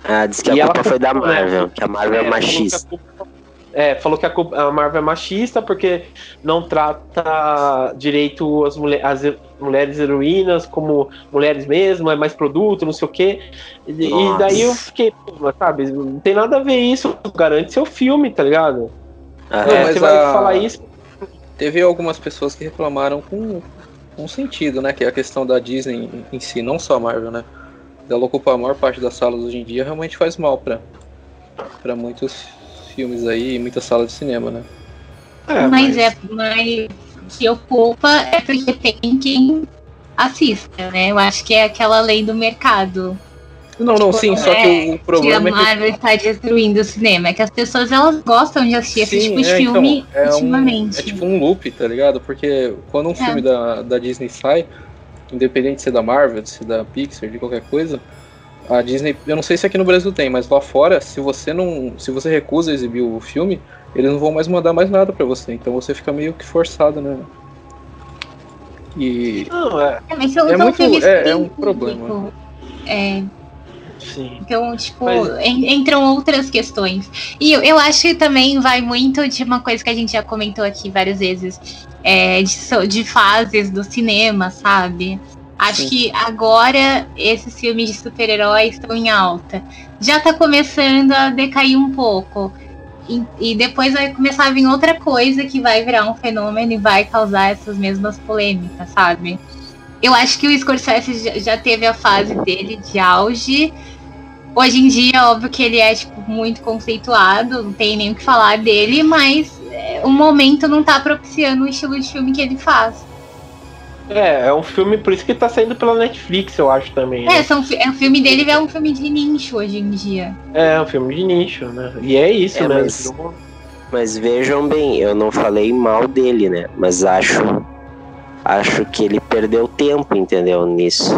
Speaker 4: Ah, disse que
Speaker 1: E
Speaker 4: a
Speaker 1: ela
Speaker 4: culpa foi da
Speaker 1: culpou, né?
Speaker 4: Marvel, que a Marvel é
Speaker 1: falou que a
Speaker 4: machista.
Speaker 1: culpa- É, falou que a, a Marvel é machista porque não trata direito as, mulher, as he- mulheres heroínas como mulheres mesmo, é mais produto, não sei o quê. E, e daí eu fiquei, sabe, não tem nada a ver isso, garante seu filme, tá ligado?
Speaker 4: Ah,
Speaker 3: Não,
Speaker 1: É,
Speaker 3: mas
Speaker 1: você vai
Speaker 3: a-
Speaker 1: falar isso.
Speaker 3: Teve algumas pessoas que reclamaram com, com sentido, né? Que é a questão da Disney em si, não só a Marvel, né? Dela ocupar a maior parte das salas hoje em dia realmente faz mal pra muitos filmes aí e muitas salas de cinema, né?
Speaker 2: mas, é, mas se ocupa é porque tem quem assista, né? Eu acho que é aquela lei do mercado.
Speaker 3: Não, não, sim, só que
Speaker 2: É,
Speaker 3: o problema
Speaker 2: que
Speaker 3: é
Speaker 2: a
Speaker 3: que
Speaker 2: Marvel está destruindo o cinema. É que as pessoas elas gostam de assistir esse
Speaker 3: Sim,
Speaker 2: tipo de
Speaker 3: é, então,
Speaker 2: filme
Speaker 3: é um-
Speaker 2: ultimamente.
Speaker 3: É tipo um loop, tá ligado? Porque quando um
Speaker 2: É.
Speaker 3: filme da, da Disney sai, independente de ser da Marvel, de ser da Pixar, de qualquer coisa, a Disney, eu não sei se aqui no Brasil tem, mas lá fora, se você não, se você recusa exibir o filme, eles não vão mais mandar mais nada pra você, então você fica meio que forçado, né? E
Speaker 1: Não, é.
Speaker 2: É, mas são,
Speaker 3: É muito- é-
Speaker 2: que
Speaker 3: é um problema.
Speaker 2: público. É,
Speaker 1: Sim.
Speaker 2: então, tipo,
Speaker 1: Mas-
Speaker 2: en- entram outras questões. E eu, eu acho que também vai muito de uma coisa que a gente já comentou aqui várias vezes, é, de, so- de fases do cinema, sabe? Acho que agora esses filmes de super-heróis estão em alta. Já tá começando a decair um pouco. E, e depois vai começar a vir outra coisa que vai virar um fenômeno e vai causar essas mesmas polêmicas, sabe? Eu acho que o Scorsese já, teve a fase dele de auge. Hoje em dia, óbvio que ele é tipo, muito conceituado, não tem nem o que falar dele, mas é, o momento não tá propiciando o estilo de filme que ele faz.
Speaker 1: É, é um filme, por isso que tá saindo pela Netflix, eu acho também.
Speaker 2: É,
Speaker 1: né?
Speaker 2: são, fi- é, o filme dele é um filme de nicho hoje em dia.
Speaker 1: É, um filme de nicho, né? E é isso,
Speaker 4: É,
Speaker 1: né?
Speaker 4: mas- Mas vejam bem, eu não falei mal dele, né? Mas acho acho que ele perdeu tempo, entendeu, nisso.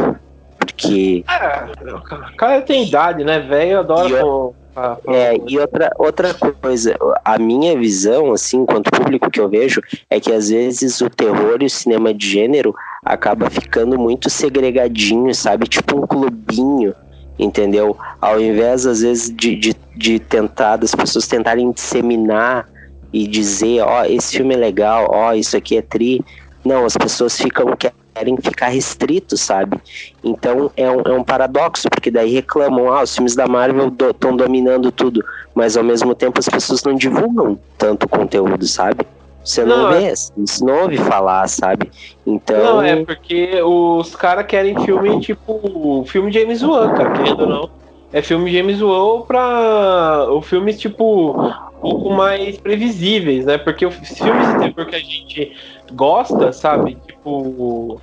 Speaker 4: Porque
Speaker 1: É, o cara tem idade, né? Velho adora
Speaker 4: E eu-. Ah, é, e outra, outra coisa, a minha visão, assim, enquanto público que eu vejo, é que às vezes o terror e o cinema de gênero acaba ficando muito segregadinho, sabe? Tipo um clubinho, entendeu? Ao invés, às vezes, de, de, de tentar, das pessoas tentarem disseminar e dizer, ó, oh, esse filme é legal, ó, oh, isso aqui é tri. Não, as pessoas ficam querem ficar restritos, sabe? Então é um, é um paradoxo, porque daí reclamam, ah, os filmes da Marvel estão do, dominando tudo, mas ao mesmo tempo as pessoas não divulgam tanto conteúdo, sabe? Você não, não vê, é... você não ouve falar, sabe? Então.
Speaker 1: Não, é porque os caras querem filme tipo. Filme James Wan, cara, querendo ou não. É filme James Wan pra. O filme, tipo. Um pouco mais previsíveis, né? Porque os filmes de terror que a gente gosta, sabe? Tipo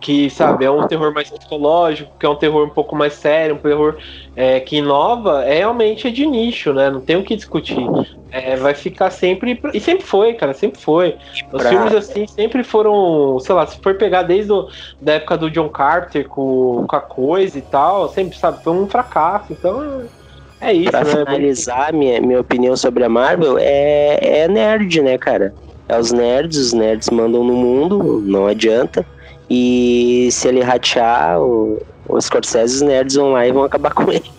Speaker 1: que, sabe, é um terror mais psicológico, que é um terror um pouco mais sério, um terror é, que inova, é realmente é de nicho, né? Não tem o que discutir. É, vai ficar sempre. E sempre foi, cara, sempre foi. Os pra... filmes assim sempre foram, sei lá, se for pegar desde a da época do John Carter com, com a coisa e tal, sempre, sabe, foi um fracasso. Então. É isso,
Speaker 4: pra
Speaker 1: né?
Speaker 4: finalizar, minha, minha opinião sobre a Marvel é, é nerd, né, cara? É os nerds, os nerds mandam no mundo, não adianta. E se ele ratear, o, os Scorsese os nerds vão lá e vão acabar com ele.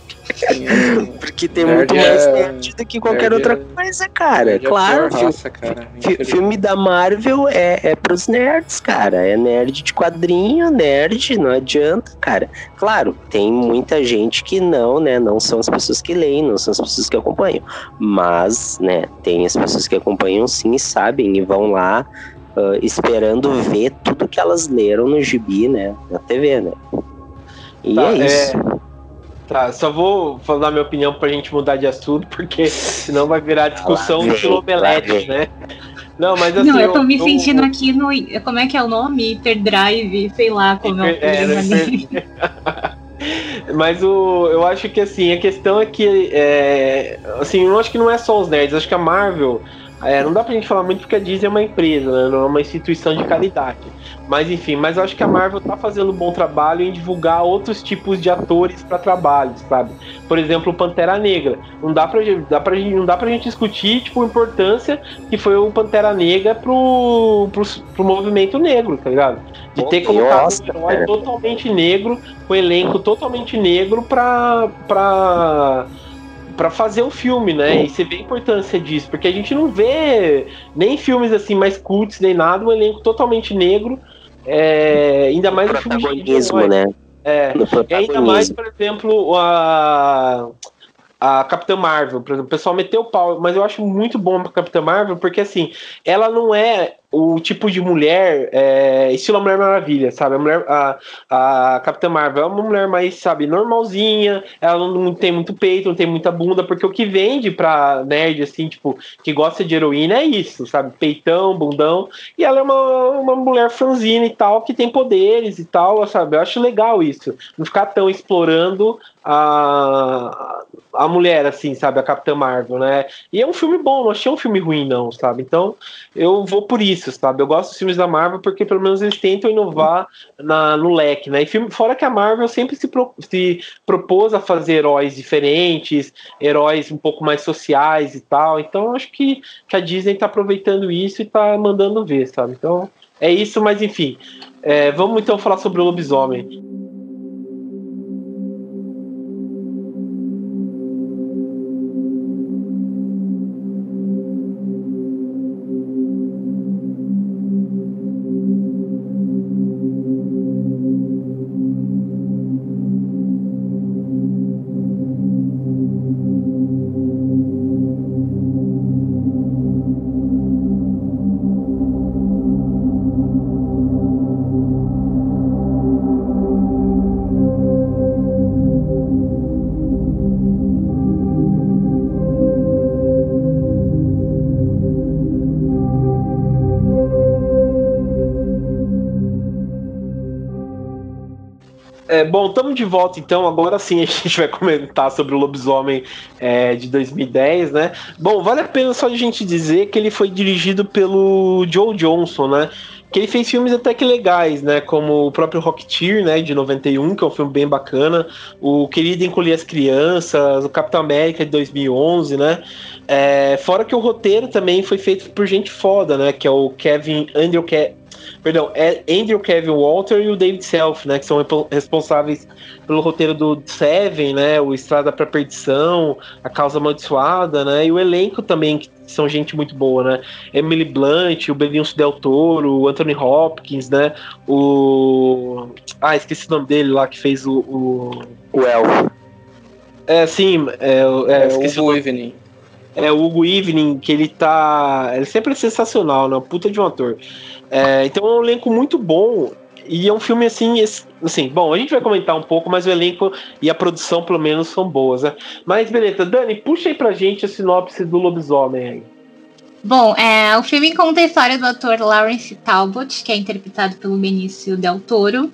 Speaker 4: Porque tem nerd muito mais é... nerd do que qualquer outra é- coisa, cara. Nerd é claro, é raça, cara. filme da Marvel é, é pros nerds, cara. É nerd de quadrinho, nerd, não adianta, cara. Claro, tem muita gente que não, né? Não são as pessoas que leem, não são as pessoas que acompanham. Mas, né, tem as pessoas que acompanham sim e sabem e vão lá uh, esperando ver tudo que elas leram no gibi, né? Na TV, né? E tá, é isso. É...
Speaker 1: Tá, só vou falar minha opinião pra gente mudar de assunto, porque senão vai virar discussão de omelete, né?
Speaker 2: Não, mas assim. Não, eu tô eu, me eu, sentindo eu... aqui no. Como é que é o nome? Hyperdrive, sei lá como é o é, ali.
Speaker 1: Mas o, eu acho que assim, a questão é que. É, assim, eu acho que não é só os nerds, acho que a Marvel é, não dá pra gente falar muito porque a Disney é uma empresa, né? não é uma instituição de caridade. Mas enfim, mas acho que a Marvel tá fazendo um bom trabalho em divulgar outros tipos de atores para trabalhos, sabe? Por exemplo, o Pantera Negra. Não dá pra, dá pra, não dá pra gente discutir tipo, a importância que foi o Pantera Negra pro, pro, pro movimento negro, tá ligado? De ter colocado um herói totalmente negro, com um elenco totalmente negro pra. pra para fazer o filme, né? E você vê a importância disso, porque a gente não vê nem filmes assim mais cults nem nada, um elenco totalmente negro, é, ainda mais
Speaker 4: o protagonismo, né?
Speaker 1: É, e ainda mais, por exemplo, a a Capitã Marvel, por exemplo, o pessoal meteu o pau, mas eu acho muito bom pra Capitã Marvel, porque assim, ela não é o tipo de mulher, é, estilo a Mulher Maravilha, sabe? A, mulher, a, a Capitã Marvel é uma mulher mais, sabe, normalzinha, ela não, tem muito peito, não tem muita bunda, porque o que vende pra nerd, assim, tipo, que gosta de heroína é isso, sabe? Peitão, bundão, e ela é uma, uma mulher franzina e tal, que tem poderes e tal, sabe? Eu acho legal isso, não ficar tão explorando a, a mulher, assim, sabe? A Capitã Marvel, né? E é um filme bom, não achei um filme ruim, não, sabe? Então, eu vou por isso sabe? Eu gosto dos filmes da Marvel porque pelo menos eles tentam inovar na, no leque, né? E filme, fora que a Marvel sempre se, pro, se propôs a fazer heróis diferentes, heróis um pouco mais sociais e tal. Então acho que, que a Disney tá aproveitando isso e tá mandando ver, sabe? Então é isso, mas enfim. É, vamos então falar sobre o lobisomem. Estamos de volta então. Agora sim a gente vai comentar sobre o Lobisomem é, de 2010, né? Bom, vale a pena só a gente dizer que ele foi dirigido pelo Joe Johnson, né? Que ele fez filmes até que legais, né? Como o próprio Rocketeer, né? De 91, que é um filme bem bacana. O Querido Encolher as Crianças, o Capitão América de 2011, né? É, fora que o roteiro também foi feito por gente foda, né? Que é o Kevin Andrew Ke Perdão, é Andrew Kevin Walter e o David Self, né? Que são responsáveis pelo roteiro do Seven, né? O Estrada para Perdição, A Causa Amaldiçoada, né? E o elenco também, que são gente muito boa, né? Emily Blunt, o Benício Del Toro, o Anthony Hopkins, né? O. Ah, esqueci o nome dele lá que fez o. O,
Speaker 4: o.
Speaker 1: É, sim, é, é,
Speaker 3: é esqueci o Evening.
Speaker 1: É, o Hugo Evening, que ele tá. Ele sempre é sensacional, né? Puta de um ator. É, então é um elenco muito bom. E é um filme assim, assim, bom, a gente vai comentar um pouco, mas o elenco e a produção, pelo menos, são boas, né? Mas beleza, Dani, puxa aí pra gente a sinopse do lobisomem aí.
Speaker 2: Bom, é, o filme conta a história do ator Lawrence Talbot, que é interpretado pelo Benício Del Toro,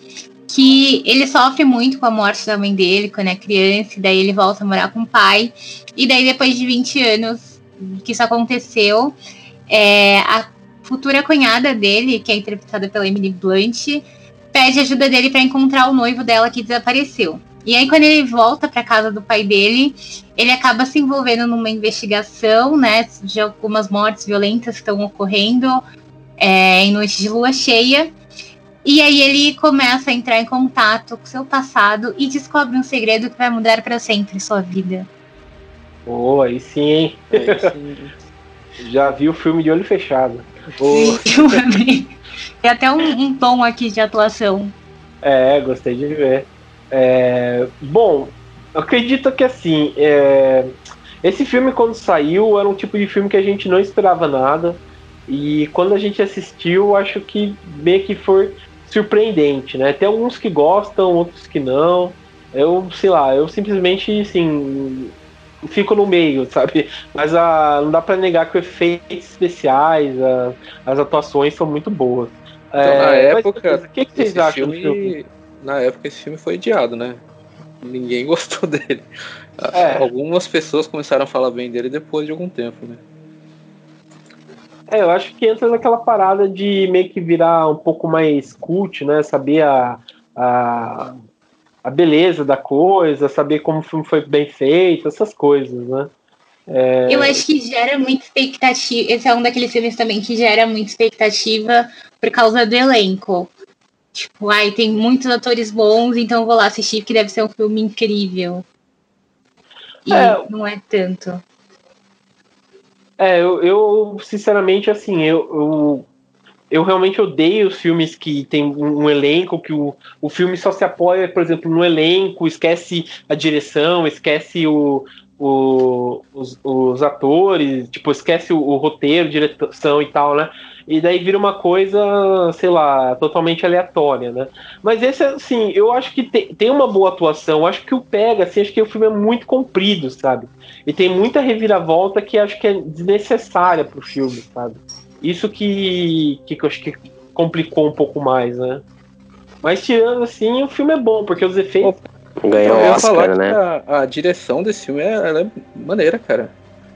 Speaker 2: que ele sofre muito com a morte da mãe dele quando é criança, e daí ele volta a morar com o pai. E daí, depois de 20 anos que isso aconteceu, é, a futura cunhada dele, que é interpretada pela Emily Blunt, pede ajuda dele para encontrar o noivo dela que desapareceu. E aí, quando ele volta para casa do pai dele, ele acaba se envolvendo numa investigação, né, de algumas mortes violentas que estão ocorrendo é, em noite de lua cheia. E aí ele começa a entrar em contato com seu passado e descobre um segredo que vai mudar para sempre sua vida.
Speaker 1: Oh, aí sim, hein? Aí sim. Já vi o filme de olho fechado.
Speaker 2: Tem até um, um, tom aqui de atuação.
Speaker 1: É, gostei de ver. É, bom, acredito que assim, é, esse filme quando saiu era um tipo de filme que a gente não esperava nada. E quando a gente assistiu, acho que meio que foi surpreendente, né? Tem alguns que gostam, outros que não. Eu, sei lá, eu simplesmente, assim, fico no meio, sabe? Mas a, não dá para negar que os efeitos especiais, a, as atuações são muito boas.
Speaker 3: Então, é, na época, o que, que vocês acham filme, filme? Na época esse filme foi odiado, né? Ninguém gostou dele. É. Algumas pessoas começaram a falar bem dele depois de algum tempo, né?
Speaker 1: É, eu acho que entra naquela parada de meio que virar um pouco mais cult, né? Saber a, a, a beleza da coisa, saber como o filme foi bem feito, essas coisas, né?
Speaker 2: É... Eu acho que gera muita expectativa. Esse é um daqueles filmes também que gera muita expectativa por causa do elenco. Tipo, ai, tem muitos atores bons, então vou lá assistir, que deve ser um filme incrível. E é... não é tanto.
Speaker 1: É, eu, eu sinceramente, assim, eu, eu eu realmente odeio os filmes que tem um, um, elenco, que o, o filme só se apoia, por exemplo, no elenco, esquece a direção, esquece o, o, os, os atores, tipo, esquece o, o, roteiro, direção e tal, né? E daí vira uma coisa, sei lá, totalmente aleatória, né? Mas esse, assim, eu acho que tem, tem uma boa atuação, eu acho que o pega, assim, acho que o filme é muito comprido, sabe? E tem muita reviravolta que acho que é desnecessária pro filme, sabe? Isso que, que eu acho que complicou um pouco mais, né? Mas tirando assim, o filme é bom, porque os efeitos.
Speaker 3: Ganhou o Oscar, né? A, a, direção desse filme é, ela é maneira, cara.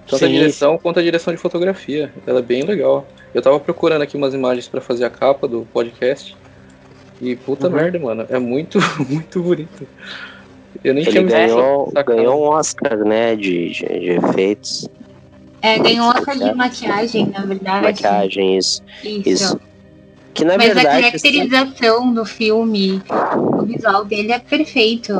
Speaker 3: Tanto Sim. a direção quanto a direção de fotografia. Ela é bem legal. Eu tava procurando aqui umas imagens para fazer a capa do podcast. E puta uhum. merda, mano. É muito, muito bonito.
Speaker 4: Eu nem Ele tinha ganhou, ganhou um Oscar, né, de, de, de efeitos.
Speaker 2: É, ganhou Oscar de maquiagem, na verdade.
Speaker 4: Maquiagem, isso. Isso. isso.
Speaker 2: Que, na Mas verdade, a caracterização assim... do filme, o visual dele é perfeito.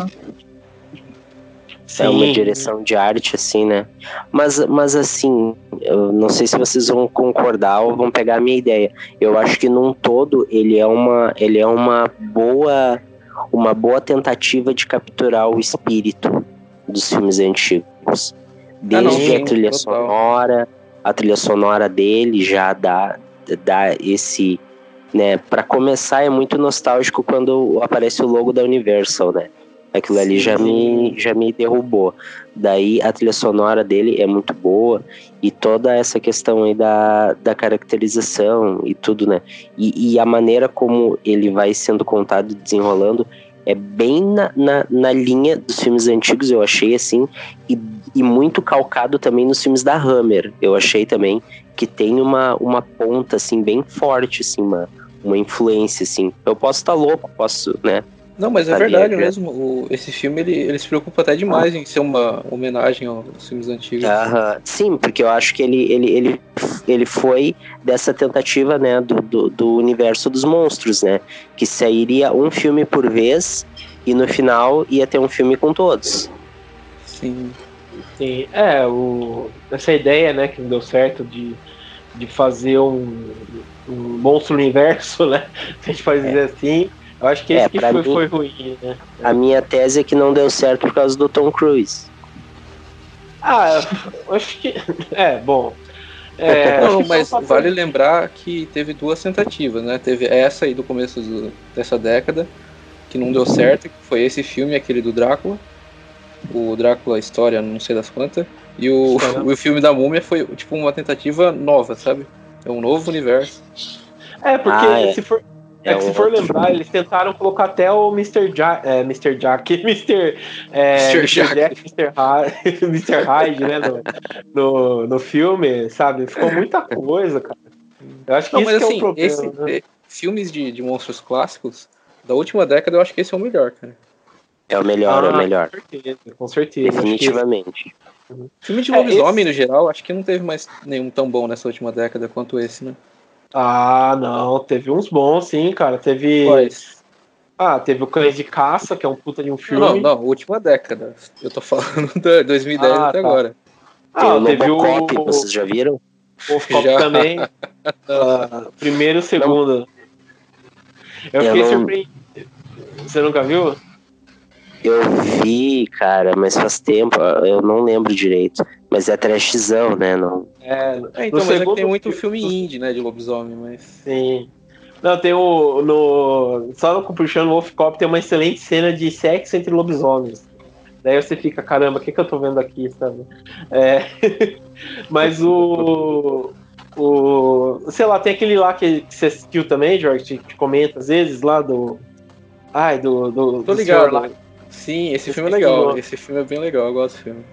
Speaker 4: Sim. É uma direção de arte, assim, né? Mas, mas assim, eu não sei se vocês vão concordar ou vão pegar a minha ideia. Eu acho que num todo ele é uma, ele é uma boa, uma boa tentativa de capturar o espírito dos filmes antigos. Desde ah, não, a trilha total. sonora, a trilha sonora dele já dá, dá esse. Né, para começar, é muito nostálgico quando aparece o logo da Universal, né? Aquilo ali já me, já me derrubou. Daí a trilha sonora dele é muito boa e toda essa questão aí da, da caracterização e tudo, né? E, e a maneira como ele vai sendo contado e desenrolando é bem na, na, na, linha dos filmes antigos, eu achei assim, e, e muito calcado também nos filmes da Hammer, eu achei também que tem uma, uma ponta assim bem forte, assim, uma, uma influência, assim. Eu posso estar louco, posso, né?
Speaker 3: Não, mas é verdade
Speaker 4: que-
Speaker 3: mesmo. O- esse filme ele, ele se preocupa até demais em ser uma homenagem aos filmes antigos.
Speaker 4: Aham. Sim, porque eu acho que ele, ele, ele, ele foi dessa tentativa, né, do, do, do universo dos monstros, né? Que sairia um filme por vez e no final ia ter um filme com todos.
Speaker 3: Sim.
Speaker 1: Sim, é, o, essa ideia, né, que não deu certo de, de fazer um, um monstro universo, né? Se a gente pode dizer assim. Eu acho que esse
Speaker 4: É,
Speaker 1: que
Speaker 4: pra
Speaker 1: foi,
Speaker 4: mim-
Speaker 1: foi ruim, né?
Speaker 4: A minha tese é que não deu certo por causa do Tom Cruise.
Speaker 1: Ah, eu acho que. É, bom. É,
Speaker 3: não,
Speaker 1: que
Speaker 3: mas vale lembrar que teve duas tentativas, né? Teve essa aí do começo do- dessa década, que não deu certo, que foi esse filme, aquele do Drácula. O Drácula História, não sei das quantas. E o, o filme da Múmia foi tipo uma tentativa nova, sabe? É um novo universo.
Speaker 1: É, porque
Speaker 4: Ah, é.
Speaker 1: se for. É,
Speaker 4: É
Speaker 1: que se for
Speaker 4: outro
Speaker 1: lembrar, eles tentaram colocar até o Mr. Jack, é, Mr. Jack, Mr. É,
Speaker 3: Mr. Jack.
Speaker 1: Jack, Mr. Hyde, Mr. Hyde, né, no, no, no filme, sabe? Ficou muita coisa, cara. Eu acho que
Speaker 3: Não,
Speaker 1: isso
Speaker 3: mas
Speaker 1: que é o
Speaker 3: assim,
Speaker 1: problema,
Speaker 3: esse,
Speaker 1: né?
Speaker 3: eh, filmes de, de monstros clássicos da última década, eu acho que esse é o melhor, cara.
Speaker 4: É o melhor, é o
Speaker 1: Ah,
Speaker 4: melhor.
Speaker 1: Com certeza, com certeza.
Speaker 4: Definitivamente.
Speaker 3: Filme de
Speaker 1: É,
Speaker 3: lobisomem,
Speaker 1: esse-
Speaker 3: no geral, acho que não teve mais nenhum tão bom nessa última década quanto esse, né?
Speaker 1: Ah, não, teve uns bons, sim, cara. Teve.
Speaker 3: Quais?
Speaker 1: Ah, teve o Cães de Caça, que é um puta de um filme.
Speaker 3: Não, não, última década. Eu tô falando da 2010
Speaker 1: Ah,
Speaker 3: até
Speaker 1: tá.
Speaker 3: agora.
Speaker 4: Tem
Speaker 1: Ah,
Speaker 4: o
Speaker 1: teve o
Speaker 4: vocês já viram?
Speaker 1: Wolfcop
Speaker 3: Já.
Speaker 1: também. Ah, primeiro e segundo. Eu
Speaker 4: Eu
Speaker 1: fiquei
Speaker 4: não-
Speaker 1: surpreendido. Você nunca viu?
Speaker 4: Eu vi, cara, mas faz tempo, eu não lembro direito. Mas é trashzão, né? Não...
Speaker 1: É,
Speaker 3: É, então, mas é que tem muito
Speaker 1: filme-
Speaker 3: indie, né, de lobisomem, mas...
Speaker 1: Sim. Não, tem o. No, só no o Wolf Cop tem uma excelente cena de sexo entre lobisomens. Daí você fica, caramba, o que, que eu tô vendo aqui, sabe? É, mas o. O. Sei lá, tem aquele lá que, que você assistiu também, Jorge, que te comenta às vezes, lá do. Ai, do. do
Speaker 3: Tô
Speaker 1: do
Speaker 3: ligado.
Speaker 1: senhor lá.
Speaker 3: Sim, esse
Speaker 1: Eu
Speaker 3: filme é legal. Esse filme é bem legal, eu gosto do filme.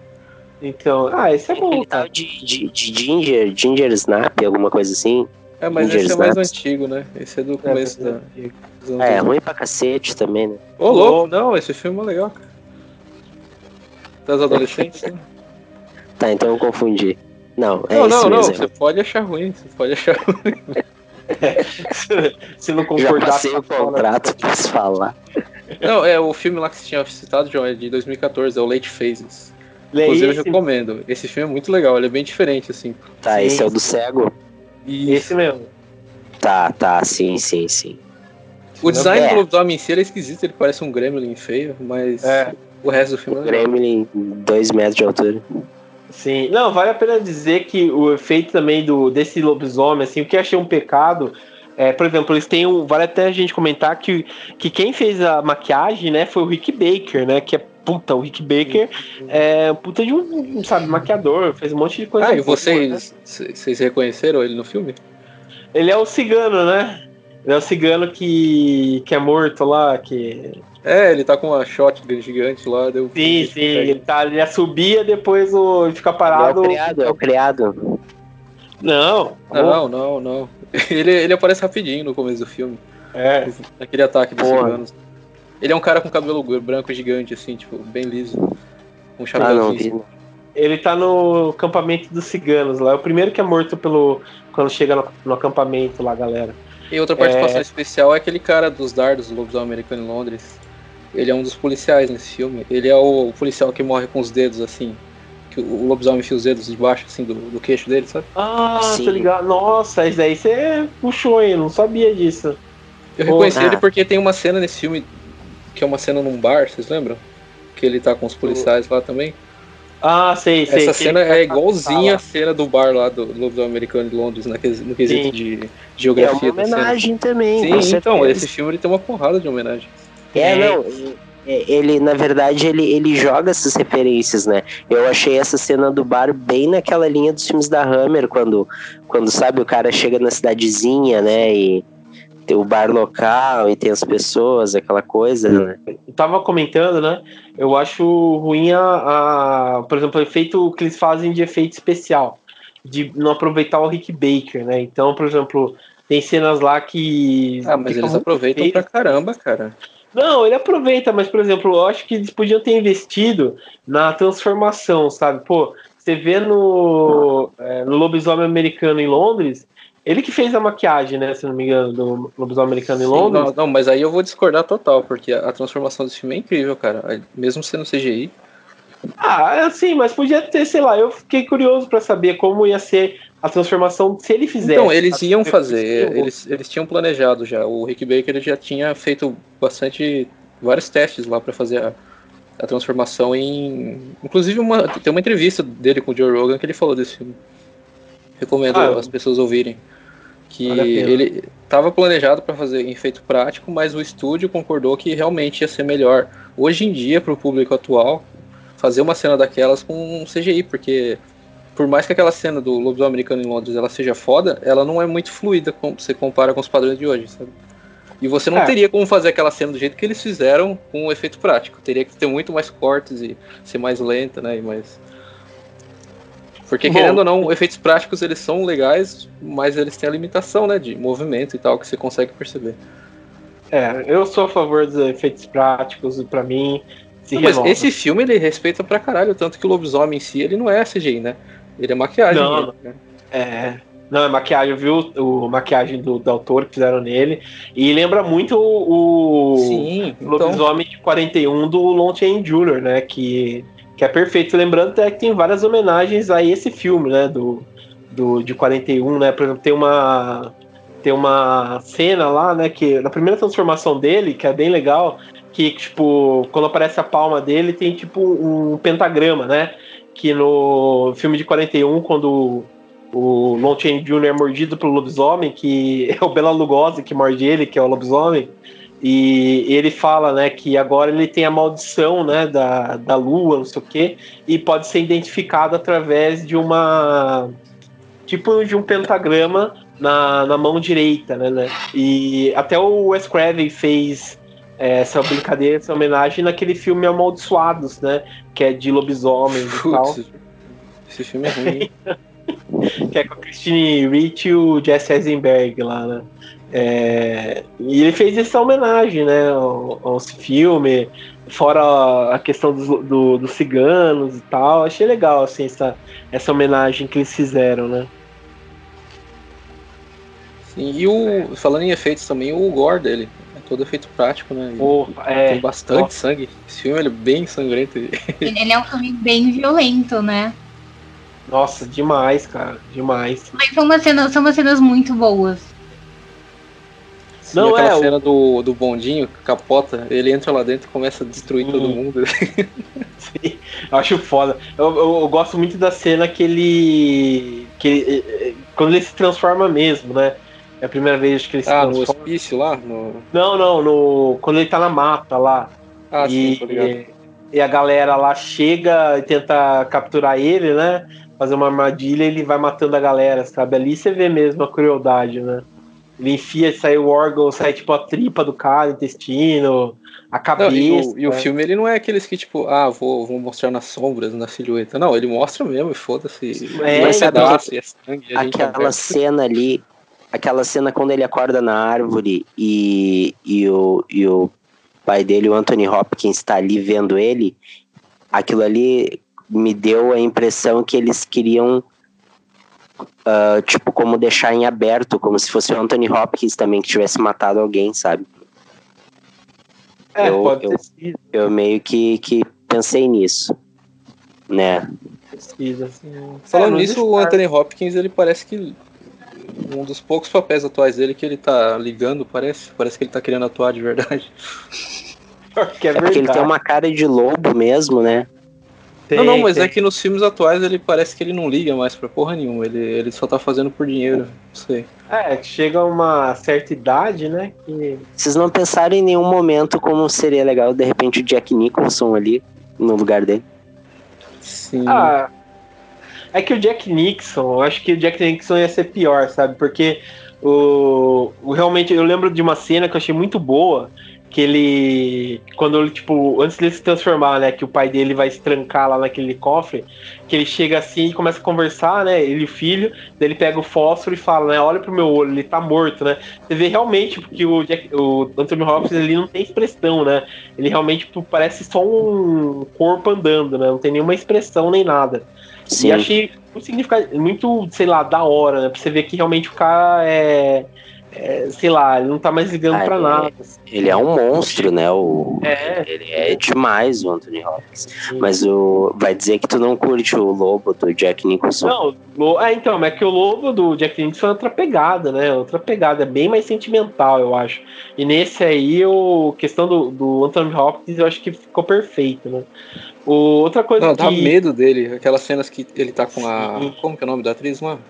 Speaker 1: Então, ah, esse é bom,
Speaker 4: Aquele tal de, de, de Ginger, Ginger Snap, alguma coisa assim.
Speaker 3: É, mas
Speaker 4: Ginger
Speaker 3: esse é mais
Speaker 4: Snaps.
Speaker 3: antigo, né? Esse é do
Speaker 1: É,
Speaker 3: começo da,
Speaker 1: é,
Speaker 3: anos
Speaker 4: É,
Speaker 3: 2000.
Speaker 4: ruim pra cacete também, né?
Speaker 3: Ô, louco, não, esse filme é legal, cara. Das adolescentes, né?
Speaker 4: Tá, então eu confundi. Não, é
Speaker 3: não,
Speaker 4: esse
Speaker 3: não, não,
Speaker 4: mesmo.
Speaker 3: você pode achar ruim, você pode achar ruim.
Speaker 1: Se não
Speaker 4: Já
Speaker 1: concordar
Speaker 4: passei o
Speaker 1: com a fala-
Speaker 4: contrato, posso falar.
Speaker 3: Não, é o filme lá que você tinha citado, João, é de 2014, é o Late Phases.
Speaker 1: Lê
Speaker 3: Inclusive, eu
Speaker 1: esse,
Speaker 3: recomendo. Esse filme é muito legal, ele é bem diferente, assim.
Speaker 4: Tá,
Speaker 1: Sim.
Speaker 4: esse é o do cego?
Speaker 1: esse mesmo.
Speaker 4: Tá, tá, sim, sim, sim.
Speaker 3: O design
Speaker 4: É.
Speaker 3: do lobisomem em si ele é esquisito, ele parece um gremlin feio, mas
Speaker 1: É.
Speaker 3: o resto do filme é legal.
Speaker 4: Gremlin, dois metros de altura.
Speaker 1: Sim, não, vale a pena dizer que o efeito também do desse lobisomem, assim, o que eu achei um pecado, é, por exemplo, eles têm um. Vale até a gente comentar que, que quem fez a maquiagem, né, foi o Rick Baker, né? Que é puta, o Rick Baker é puta de um, sabe, maquiador, fez um monte de coisa.
Speaker 3: Ah, e
Speaker 1: boa,
Speaker 3: vocês,
Speaker 1: né?
Speaker 3: vocês reconheceram ele no filme?
Speaker 1: Ele é o cigano, né? Ele é o cigano que, que é morto lá, que.
Speaker 3: É, ele tá com uma shotgun gigante lá, deu.
Speaker 1: Sim, sim, ele, tá, ele subia, depois o, ele fica parado.
Speaker 4: É o criado, é o criado.
Speaker 1: Não,
Speaker 3: Não, não, não. Ele, ele aparece rapidinho no começo do filme.
Speaker 1: É,
Speaker 3: Naquele ataque dos
Speaker 4: Porra.
Speaker 3: ciganos. Ele é um cara com cabelo branco gigante, assim, tipo, bem liso. Com um
Speaker 4: Ah, não
Speaker 3: chapéuzinho.
Speaker 4: vi.
Speaker 1: Ele tá no acampamento dos ciganos lá. É o primeiro que é morto pelo. Quando chega no, no acampamento lá, galera.
Speaker 3: E outra participação especial é aquele cara dos dardos do lobisomem americano em Londres. Ele é um dos policiais nesse filme. Ele é o policial que morre com os dedos, assim. Que o lobisomem enfia os dedos debaixo, assim, do, do queixo dele, sabe?
Speaker 1: Ah,
Speaker 4: Sim.
Speaker 1: tô ligado. Nossa, isso daí você puxou, hein? Não sabia disso.
Speaker 3: Eu reconheci
Speaker 4: ah.
Speaker 3: ele porque tem uma cena nesse filme, que é uma cena num bar, vocês lembram? Que ele tá com os policiais lá também.
Speaker 1: Ah, sei, sei.
Speaker 3: Essa cena é
Speaker 1: tá-
Speaker 3: igualzinha a cena do bar lá do lobisomem americano de Londres, na ques- no quesito
Speaker 1: Sim.
Speaker 3: de
Speaker 4: É
Speaker 3: geografia
Speaker 4: uma
Speaker 3: da cena.
Speaker 4: homenagem também.
Speaker 3: Sim, então,
Speaker 4: certeza.
Speaker 3: esse filme ele tem uma porrada de homenagem.
Speaker 4: É,
Speaker 1: É.
Speaker 4: não. é, Ele, na verdade, ele, ele joga essas referências, né? Eu achei essa cena do bar bem naquela linha dos filmes da Hammer, quando, quando sabe, o cara chega na cidadezinha, né? E o bar local e tem as pessoas, aquela coisa, né?
Speaker 1: Eu tava comentando, né? Eu acho ruim a, a- por exemplo, o efeito que eles fazem de efeito especial, de não aproveitar o Rick Baker, né? Então, por exemplo, Tem cenas lá que.
Speaker 3: Ah, mas eles aproveitam feitas. pra caramba, cara.
Speaker 1: Não, ele aproveita, mas, por exemplo, eu acho que eles podiam ter investido na transformação, sabe? Pô, você vê no, é, no Lobisomem Americano em Londres, ele que fez a maquiagem, né? Se não me engano, do Lobisomem Americano em Londres.
Speaker 3: Não, não, mas aí eu vou discordar total, porque a, a transformação desse filme é incrível, cara. Mesmo sendo CGI.
Speaker 1: Ah, sim, mas podia ter, sei lá, eu fiquei curioso para saber como ia ser a transformação se ele fizesse.
Speaker 3: Então, eles iam fazer, eles, eles tinham planejado já. O Rick Baker ele já tinha feito bastante, vários testes lá para fazer a, a, transformação em. Inclusive, uma, tem uma entrevista dele com o Joe Rogan que ele falou desse filme. Recomendo ah, as pessoas ouvirem. Que ele estava planejado para fazer em efeito prático, mas o estúdio concordou que realmente ia ser melhor. Hoje em dia, para o público atual, fazer uma cena daquelas com CGI, porque por mais que aquela cena do lobisomem americano em Londres ela seja foda, ela não é muito fluida quando você compara com os padrões de hoje, sabe? E você não é. teria como fazer aquela cena do jeito que eles fizeram com um efeito prático. Teria que ter muito mais cortes e ser mais lenta, né? E mais... Porque, Bom, querendo ou não, efeitos práticos eles são legais, mas eles têm a limitação, né? De movimento e tal, que você consegue perceber.
Speaker 1: É, eu sou a favor dos efeitos práticos, para mim.
Speaker 3: Não, mas esse filme ele respeita pra caralho, tanto que o lobisomem em si ele não é CGI, né? Ele é maquiagem.
Speaker 1: Não, né? é. Não, é maquiagem, viu? O maquiagem do, do autor que fizeram nele. E lembra muito o,
Speaker 3: Sim,
Speaker 1: então... lobisomem de 41 do Lon Chaney Jr., né? Que, que é perfeito. Lembrando até que tem várias homenagens a esse filme, né? Do, do, de 41, né? Por exemplo, tem uma. Tem uma cena lá, né? Que na primeira transformação dele, que é bem legal, que, tipo, quando aparece a palma dele, tem tipo um pentagrama, né? que no filme de 41, quando o Lon Chaney Jr. é mordido pelo lobisomem, que é o Bela Lugosi que morde ele, que é o lobisomem, e ele fala, né, que agora ele tem a maldição, né, da, da lua, não sei o quê, e pode ser identificado através de uma tipo de um pentagrama na, na mão direita, né, né? E até o Wes Craven fez é, essa brincadeira, essa homenagem naquele filme Amaldiçoados, né? Que é de lobisomens e tal.
Speaker 3: Esse filme é ruim.
Speaker 1: que é com a Christine Ricci e o Jesse Eisenberg lá, né? É, e ele fez essa homenagem, né, ao, ao filme, fora a questão dos, do, dos ciganos e tal. Achei legal, assim, essa, essa homenagem que eles fizeram, né?
Speaker 3: Sim, e o, falando em efeitos também, o gore dele todo efeito prático, né? é, tem bastante sangue. Esse filme é bem sangrento.
Speaker 2: Ele é um filme bem violento, né?
Speaker 1: Nossa, demais, cara. Demais.
Speaker 2: Mas são umas cenas, são umas cenas muito boas.
Speaker 3: Não, aquela é, cena o... do, do bondinho capota, ele entra lá dentro e começa a destruir hum. todo mundo.
Speaker 1: Sim, eu acho foda. Eu, eu, eu, gosto muito da cena que ele. que ele, eh, eh, Quando ele se transforma mesmo, né? É a primeira vez que ele se
Speaker 3: Ah, no hospício lá? No...
Speaker 1: Não, não, no... quando ele tá na mata lá.
Speaker 3: Ah, e, sim,
Speaker 1: e, e a galera lá chega e tenta capturar ele, né? Fazer uma armadilha ele vai matando a galera, sabe? Ali você vê mesmo a crueldade, né? Ele enfia, sai o órgão, sai tipo a tripa do cara, o intestino, a cabeça. Não,
Speaker 3: e, o, e o, filme ele não é aqueles que, tipo, ah, vou, vou mostrar nas sombras, na silhueta. Não, ele mostra mesmo, foda-se.
Speaker 4: É, é, é sangue, aquela cena ali, aquela cena quando ele acorda na árvore e, e, o, e o pai dele, o Anthony Hopkins, está ali vendo ele, aquilo ali me deu a impressão que eles queriam, uh, tipo, como deixar em aberto, como se fosse o Anthony Hopkins também que tivesse matado alguém, sabe?
Speaker 1: É,
Speaker 4: eu,
Speaker 1: pode
Speaker 4: eu,
Speaker 1: ter
Speaker 4: eu meio que, que pensei nisso, né?
Speaker 1: Pesquisa,
Speaker 3: assim. Falando é, nisso, o Anthony Hopkins, ele parece que um dos poucos papéis atuais dele que ele tá ligando, parece. Parece que ele tá querendo atuar de verdade.
Speaker 4: É, é porque ele tem uma cara de lobo mesmo, né?
Speaker 3: Tem, não, não, mas tem. é que nos filmes atuais ele parece que ele não liga mais pra porra nenhuma. Ele, ele só tá fazendo por dinheiro. Não sei.
Speaker 1: É, chega uma certa idade, né? Que...
Speaker 4: Vocês não pensaram em nenhum momento como seria legal, de repente, o Jack Nicholson ali no lugar dele?
Speaker 1: Sim. Ah, é que o Jack Nixon, eu acho que o Jack Nixon ia ser pior, sabe? Porque o, o, realmente eu lembro de uma cena que eu achei muito boa, que ele. Quando ele, tipo, antes dele se transformar, né? Que o pai dele vai se trancar lá naquele cofre, que ele chega assim e começa a conversar, né? Ele e o filho, daí ele pega o fósforo e fala, né? Olha pro meu olho, ele tá morto, né? Você vê realmente, porque o, Jack, o Anthony Hopkins ele não tem expressão, né? Ele realmente tipo, parece só um corpo andando, né? Não tem nenhuma expressão nem nada. Sim. E achei muito significativo, muito, sei lá, da hora, né? Pra você ver que realmente o cara é é, sei lá, ele não tá mais ligando ah, pra
Speaker 4: ele,
Speaker 1: nada.
Speaker 4: Ele é um monstro, né? O, é. Ele é demais, o Anthony Hopkins. Sim. Mas o, vai dizer que tu não curte o lobo do Jack Nicholson.
Speaker 1: Não, é, então, é que o lobo do Jack Nicholson é outra pegada, né? Outra pegada, é bem mais sentimental, eu acho. E nesse aí, o questão do, do Anthony Hopkins, eu acho que ficou perfeito, né? O, outra coisa
Speaker 3: não,
Speaker 1: que...
Speaker 3: dá medo dele, aquelas cenas que ele tá com a. Sim. Como que é o nome da atriz, mano?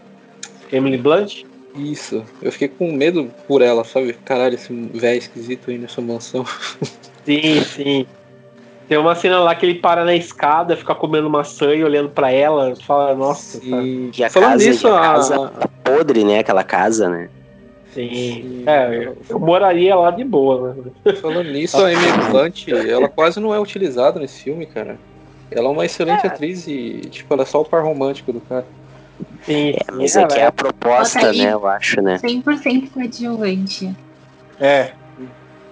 Speaker 1: Emily Blunt?
Speaker 3: Isso. Eu fiquei com medo por ela, sabe? Caralho, esse velho esquisito aí nessa mansão.
Speaker 1: Sim, sim. Tem uma cena lá que ele para na escada, fica comendo maçã e olhando para ela, fala, nossa.
Speaker 4: Sim. Tá... E a Falando casa, nisso, a casa podre, né? Aquela casa, né?
Speaker 1: Sim. Sim. É, eu, eu, moraria lá de boa,
Speaker 3: né? Falando nisso, a Emily Blunt, ela quase não é utilizada nesse filme, cara. Ela é uma excelente é. atriz e, tipo, ela é só o par romântico do cara.
Speaker 4: Sim, é, mas é que é a proposta, né, eu acho, né?
Speaker 2: 100% coadjuvante.
Speaker 1: É.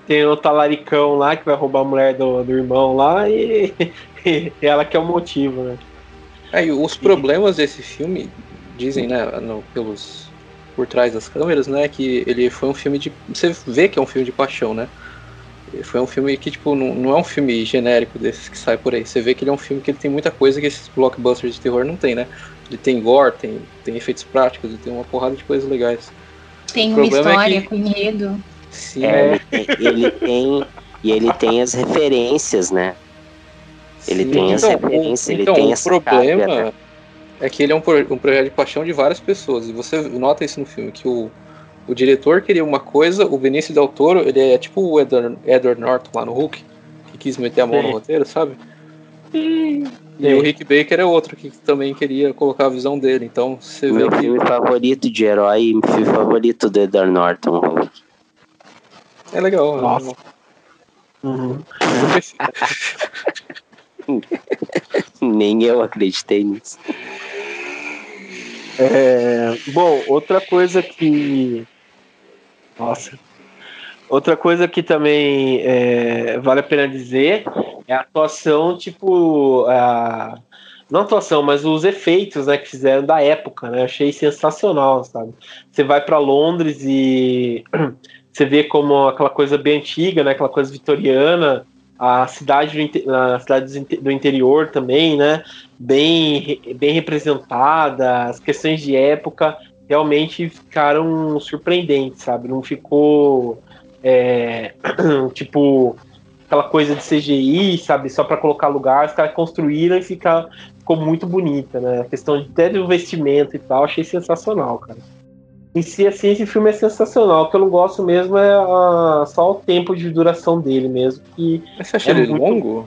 Speaker 1: Tem o talaricão lá que vai roubar a mulher do, do irmão lá e, e ela que é o motivo, né?
Speaker 3: É, e os problemas desse filme, dizem, né, no, pelos por trás das câmeras, né, que ele foi um filme de. Você vê que é um filme de paixão, né? Foi um filme que, tipo, não, não é um filme genérico desses que sai por aí. Você vê que ele é um filme que ele tem muita coisa que esses blockbusters de terror não tem, né? Ele tem gore, tem, tem efeitos práticos, ele tem uma porrada de coisas legais.
Speaker 2: Tem uma história é que... com medo.
Speaker 4: Sim. É, ele, tem, E ele tem as referências, né? Ele Sim, tem as então, referências, o, ele
Speaker 3: então,
Speaker 4: tem
Speaker 3: o problema né? é que ele é um, um projeto de paixão de várias pessoas. E você nota isso no filme, que o, o diretor queria uma coisa, o Benício Del Toro, ele é tipo o Edward, Edward Norton lá no Hulk, que quis meter a mão Sim. no roteiro, sabe? Sim. E o Rick Baker é outro que também queria colocar a visão dele. Então você
Speaker 4: Meu
Speaker 3: vê
Speaker 4: que. filme favorito de herói e filme favorito do Edward Norton, Hulk.
Speaker 3: É legal. É Nossa. É
Speaker 1: uhum.
Speaker 4: Nem eu acreditei nisso.
Speaker 1: É, bom, outra coisa que. Nossa. Outra coisa que também é, vale a pena dizer é a atuação, tipo. A, não a atuação, mas os efeitos né, que fizeram da época, né? Achei sensacional, sabe? Você vai para Londres e você vê como aquela coisa bem antiga, né? Aquela coisa vitoriana, a cidade do, a cidade do interior também, né? Bem, bem representada, as questões de época realmente ficaram surpreendentes, sabe? Não ficou é, tipo aquela coisa de CGI, sabe, só para colocar lugar, os caras construíram e fica, ficou muito bonita, né? A questão de até do vestimento e tal, achei sensacional, cara. Em si, assim, esse filme é sensacional. O que eu não gosto mesmo é a, só o tempo de duração dele mesmo. Que
Speaker 3: Mas você acha é ele muito... longo?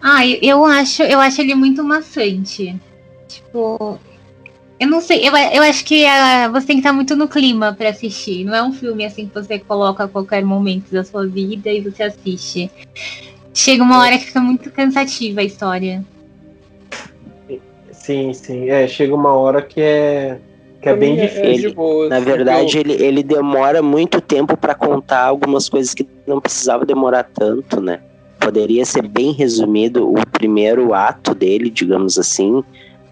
Speaker 2: Ah, eu acho, eu acho ele muito maçante. Tipo, eu não sei, eu, eu acho que uh, você tem que estar muito no clima para assistir. Não é um filme assim que você coloca a qualquer momento da sua vida e você assiste. Chega uma hora que fica muito cansativa a história.
Speaker 1: Sim, sim. É, chega uma hora que é, que é bem é difícil.
Speaker 4: Ele, na verdade, eu... ele, ele demora muito tempo para contar algumas coisas que não precisava demorar tanto, né? Poderia ser bem resumido o primeiro ato dele, digamos assim,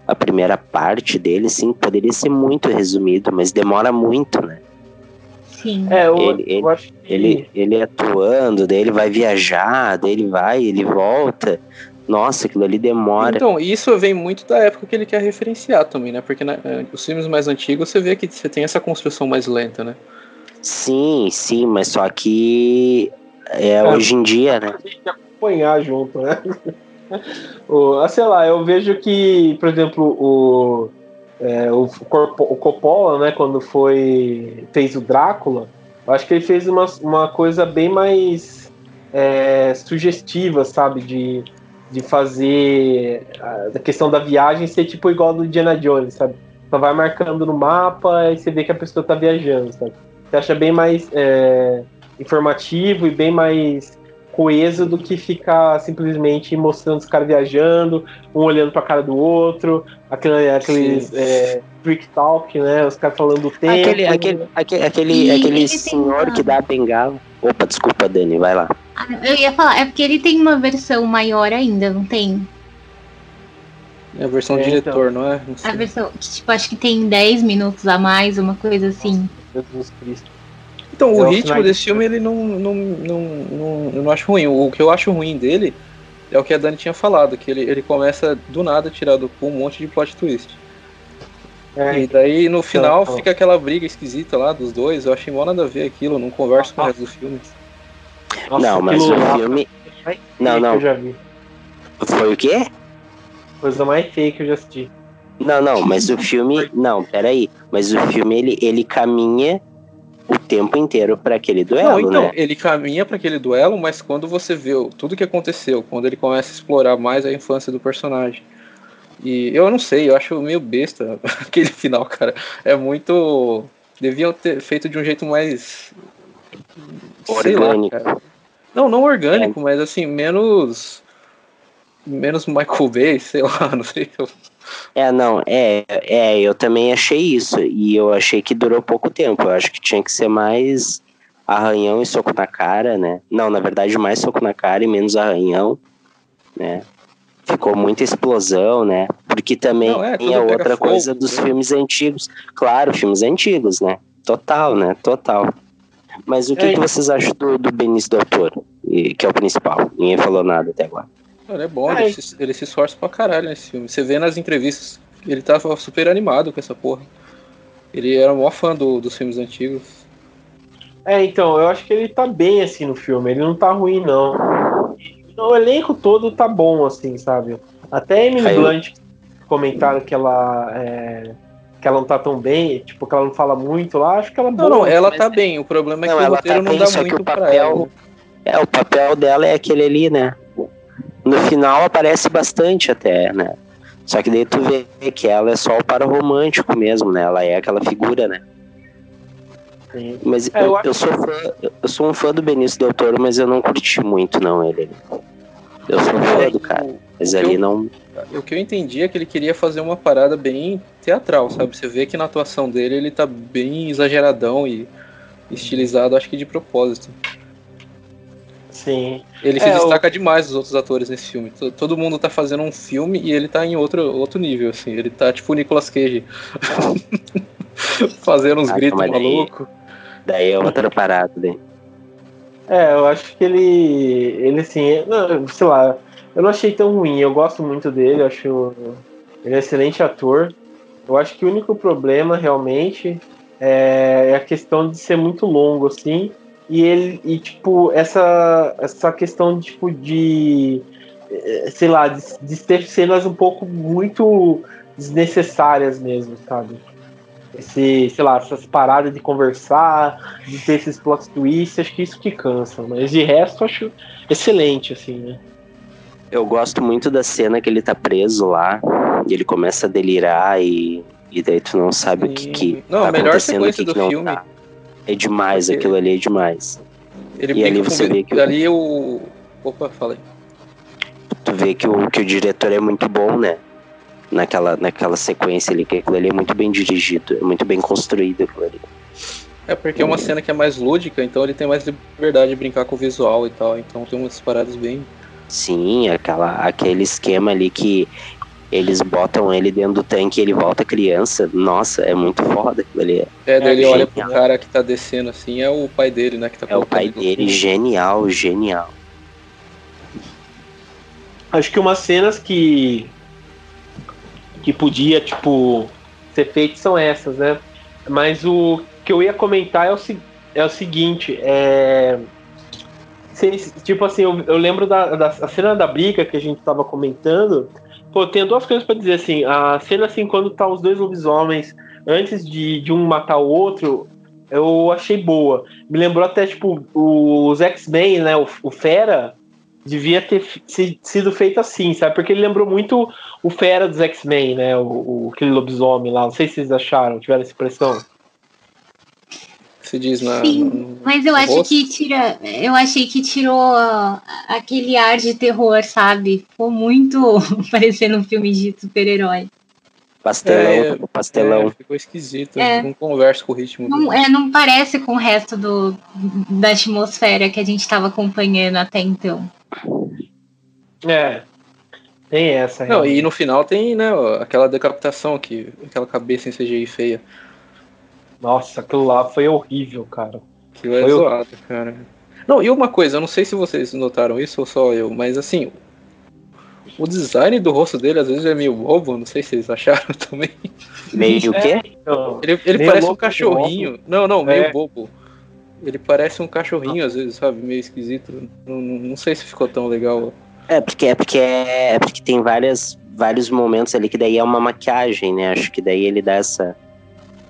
Speaker 4: a primeira parte dele, sim, poderia ser muito resumido, mas demora muito, né?
Speaker 2: Sim.
Speaker 1: É, eu,
Speaker 4: ele, ele,
Speaker 1: eu acho que...
Speaker 4: ele, ele atuando, daí ele vai viajar, daí ele vai, ele volta. Nossa, aquilo ali demora.
Speaker 3: Então, isso vem muito da época que ele quer referenciar também, né? Porque né, os filmes mais antigos você vê que você tem essa construção mais lenta, né?
Speaker 4: Sim, sim, mas só que é, é hoje em dia, né?
Speaker 1: Tem que acompanhar junto, né? o, ah, sei lá, eu vejo que, por exemplo, o, é, o, o Coppola, né, quando foi fez o Drácula, eu acho que ele fez uma, uma coisa bem mais é, sugestiva, sabe, de, de fazer a, questão da viagem ser tipo igual do Indiana Jones, sabe? Só vai marcando no mapa e você vê que a pessoa tá viajando, sabe? Você acha bem mais é, informativo e bem mais coeso do que ficar simplesmente mostrando os caras viajando, um olhando pra cara do outro, aquele, aqueles é, freak talk, né? Os caras falando do tempo.
Speaker 4: Aquele, aquele, aquele, aquele, aquele senhor uma... que dá a bengala. Opa, desculpa, Dani, vai lá.
Speaker 2: Ah, eu ia falar, é porque ele tem uma versão maior ainda, não tem?
Speaker 3: É a versão é, diretor, então. não é?
Speaker 2: Não a versão, tipo, acho que tem 10 minutos a mais, uma coisa assim.
Speaker 3: Jesus Cristo. Então, o ritmo desse filme, ele não, não, não, não, eu não acho ruim. O que eu acho ruim dele é o que a Dani tinha falado, que ele, ele começa do nada tirado com um monte de plot twist. É, e daí no final então, fica aquela briga esquisita lá dos dois. Eu achei mó nada a ver aquilo, não converso com o resto do filme.
Speaker 4: Nossa, não, mas o filme. Não, não. Foi o quê?
Speaker 1: Coisa mais feia que eu já assisti.
Speaker 4: Não, não, mas o filme. Não, peraí. Mas o filme ele, ele caminha o tempo inteiro para aquele duelo, não, então, né?
Speaker 3: ele caminha para aquele duelo, mas quando você vê tudo que aconteceu, quando ele começa a explorar mais a infância do personagem. E eu não sei, eu acho meio besta aquele final, cara. É muito. Deviam ter feito de um jeito mais.
Speaker 4: Orgânico. Lá,
Speaker 3: não, não orgânico, é. mas assim, menos. Menos Michael Bay, sei lá, não sei.
Speaker 4: É, não, é, é, eu também achei isso. E eu achei que durou pouco tempo. Eu acho que tinha que ser mais arranhão e soco na cara, né? Não, na verdade, mais soco na cara e menos arranhão, né? Ficou muita explosão, né? Porque também não, é, é outra fogo, coisa dos né? filmes antigos. Claro, filmes antigos, né? Total, né? Total. Mas o que, é, que vocês acham do, do Benício Del Toro, que é o principal? Ninguém falou nada até agora.
Speaker 3: Ele é bom, ele se, ele se esforça pra caralho nesse filme. Você vê nas entrevistas, ele tava super animado com essa porra. Ele era o maior fã do, dos filmes antigos.
Speaker 1: É, então, eu acho que ele tá bem assim no filme, ele não tá ruim, não. O elenco todo tá bom, assim, sabe? Até a Emily Blunt comentaram que ela. É, que ela não tá tão bem, tipo, que ela não fala muito lá, acho que ela é
Speaker 3: boa. Não, não, ela tá bem. O problema é que não, o roteiro tá não dá muito papel, pra ela.
Speaker 4: É, o papel dela é aquele ali, né? No final aparece bastante até, né? Só que daí tu vê que ela é só o para romântico mesmo, né? Ela é aquela figura, né? Sim. Mas é, eu, eu, eu, sou fã, eu sou um fã do Benício Del Toro, mas eu não curti muito, não, ele. Eu sou um fã do cara, mas ali
Speaker 3: eu,
Speaker 4: não.
Speaker 3: O que eu entendi é que ele queria fazer uma parada bem teatral, sabe? Você vê que na atuação dele ele tá bem exageradão e estilizado, acho que de propósito.
Speaker 1: Sim.
Speaker 3: Ele se é, destaca o... demais dos outros atores nesse filme. Todo mundo tá fazendo um filme e ele tá em outro, outro nível, assim. Ele tá tipo o Nicolas Cage. fazendo uns ah, gritos malucos.
Speaker 4: Daí é outra parada, daí.
Speaker 1: É, eu acho que ele. Ele assim, não, sei lá, eu não achei tão ruim, eu gosto muito dele, acho ele é um excelente ator. Eu acho que o único problema realmente é, é a questão de ser muito longo, assim. E ele, e tipo, essa, essa questão tipo, de, eh, sei lá, de, de ter cenas um pouco muito desnecessárias mesmo, sabe? Esse, sei lá, essas paradas de conversar, de ter esses plot twists, acho que isso que cansa. Mas de resto, acho excelente, assim, né?
Speaker 4: Eu gosto muito da cena que ele tá preso lá, e ele começa a delirar e, e daí tu não sabe Sim. o que, que
Speaker 3: não, tá a melhor sequência do filme. Tá.
Speaker 4: É demais, Porque aquilo ali é demais.
Speaker 3: Ele e ali você vê que. Ali o. Opa, fala aí.
Speaker 4: Tu vê que o, que o diretor é muito bom, né? Naquela, naquela sequência ali, que aquilo ali é muito bem dirigido, é muito bem construído aquilo ali.
Speaker 3: É porque é uma cena que é mais lúdica, então ele tem mais liberdade de brincar com o visual e tal. Então tem umas paradas bem.
Speaker 4: Sim, aquela, aquele esquema ali que eles botam ele dentro do tanque e ele volta criança. Nossa, é muito foda aquilo ali.
Speaker 3: É, daí é, ele olha pro cara que tá descendo assim, é o pai dele, né? Que tá
Speaker 4: é o pai dele, genial, genial.
Speaker 1: Acho que umas cenas que. que podia, tipo, ser feitas são essas, né? Mas o que eu ia comentar é o, é o seguinte, é. Tipo assim, eu, eu lembro da, da cena da briga que a gente tava comentando Pô, tenho duas coisas para dizer assim. A cena assim, quando tá os dois lobisomens, antes de, de um matar o outro, eu achei boa. Me lembrou até, tipo, os X-Men, né? O, o, Fera devia ter sido feito assim, sabe? Porque ele lembrou muito o Fera dos X-Men, né? O, o, aquele lobisomem lá. Não sei se vocês acharam, tiveram essa impressão.
Speaker 3: Você diz na.
Speaker 2: Sim,
Speaker 3: no-
Speaker 2: mas eu acho
Speaker 3: rosto?
Speaker 2: que tira. Eu achei que tirou ah, aquele ar de terror, sabe? Ficou muito parecendo um filme de super-herói.
Speaker 4: Pastelão,
Speaker 3: É,
Speaker 4: pastelão.
Speaker 3: É, ficou esquisito.
Speaker 2: É.
Speaker 3: Não conversa com o ritmo. do-
Speaker 2: Não, é, não parece com o resto do, da atmosfera que a gente estava acompanhando até então.
Speaker 1: É. Tem essa.
Speaker 3: Não,
Speaker 1: realmente.
Speaker 3: e no final tem, né, aquela decapitação aqui, aquela cabeça em CGI feia.
Speaker 1: Nossa, aquilo lá foi horrível, cara.
Speaker 3: Aquilo é
Speaker 1: Foi o-
Speaker 3: zoado, cara. Não, e uma coisa, eu não sei se vocês notaram isso ou só eu, mas assim, o design do rosto dele às vezes é meio bobo, não sei se vocês acharam também.
Speaker 4: Meio o quê?
Speaker 3: Ele, ele
Speaker 1: Meio
Speaker 3: parece um cachorrinho. Não, não, meio
Speaker 1: É.
Speaker 3: bobo. Ele parece um cachorrinho às vezes, sabe? Meio esquisito. Não, não, não sei se ficou tão legal.
Speaker 4: É porque é porque é, é porque tem várias, vários momentos ali que daí é uma maquiagem, né? Acho que daí ele dá essa,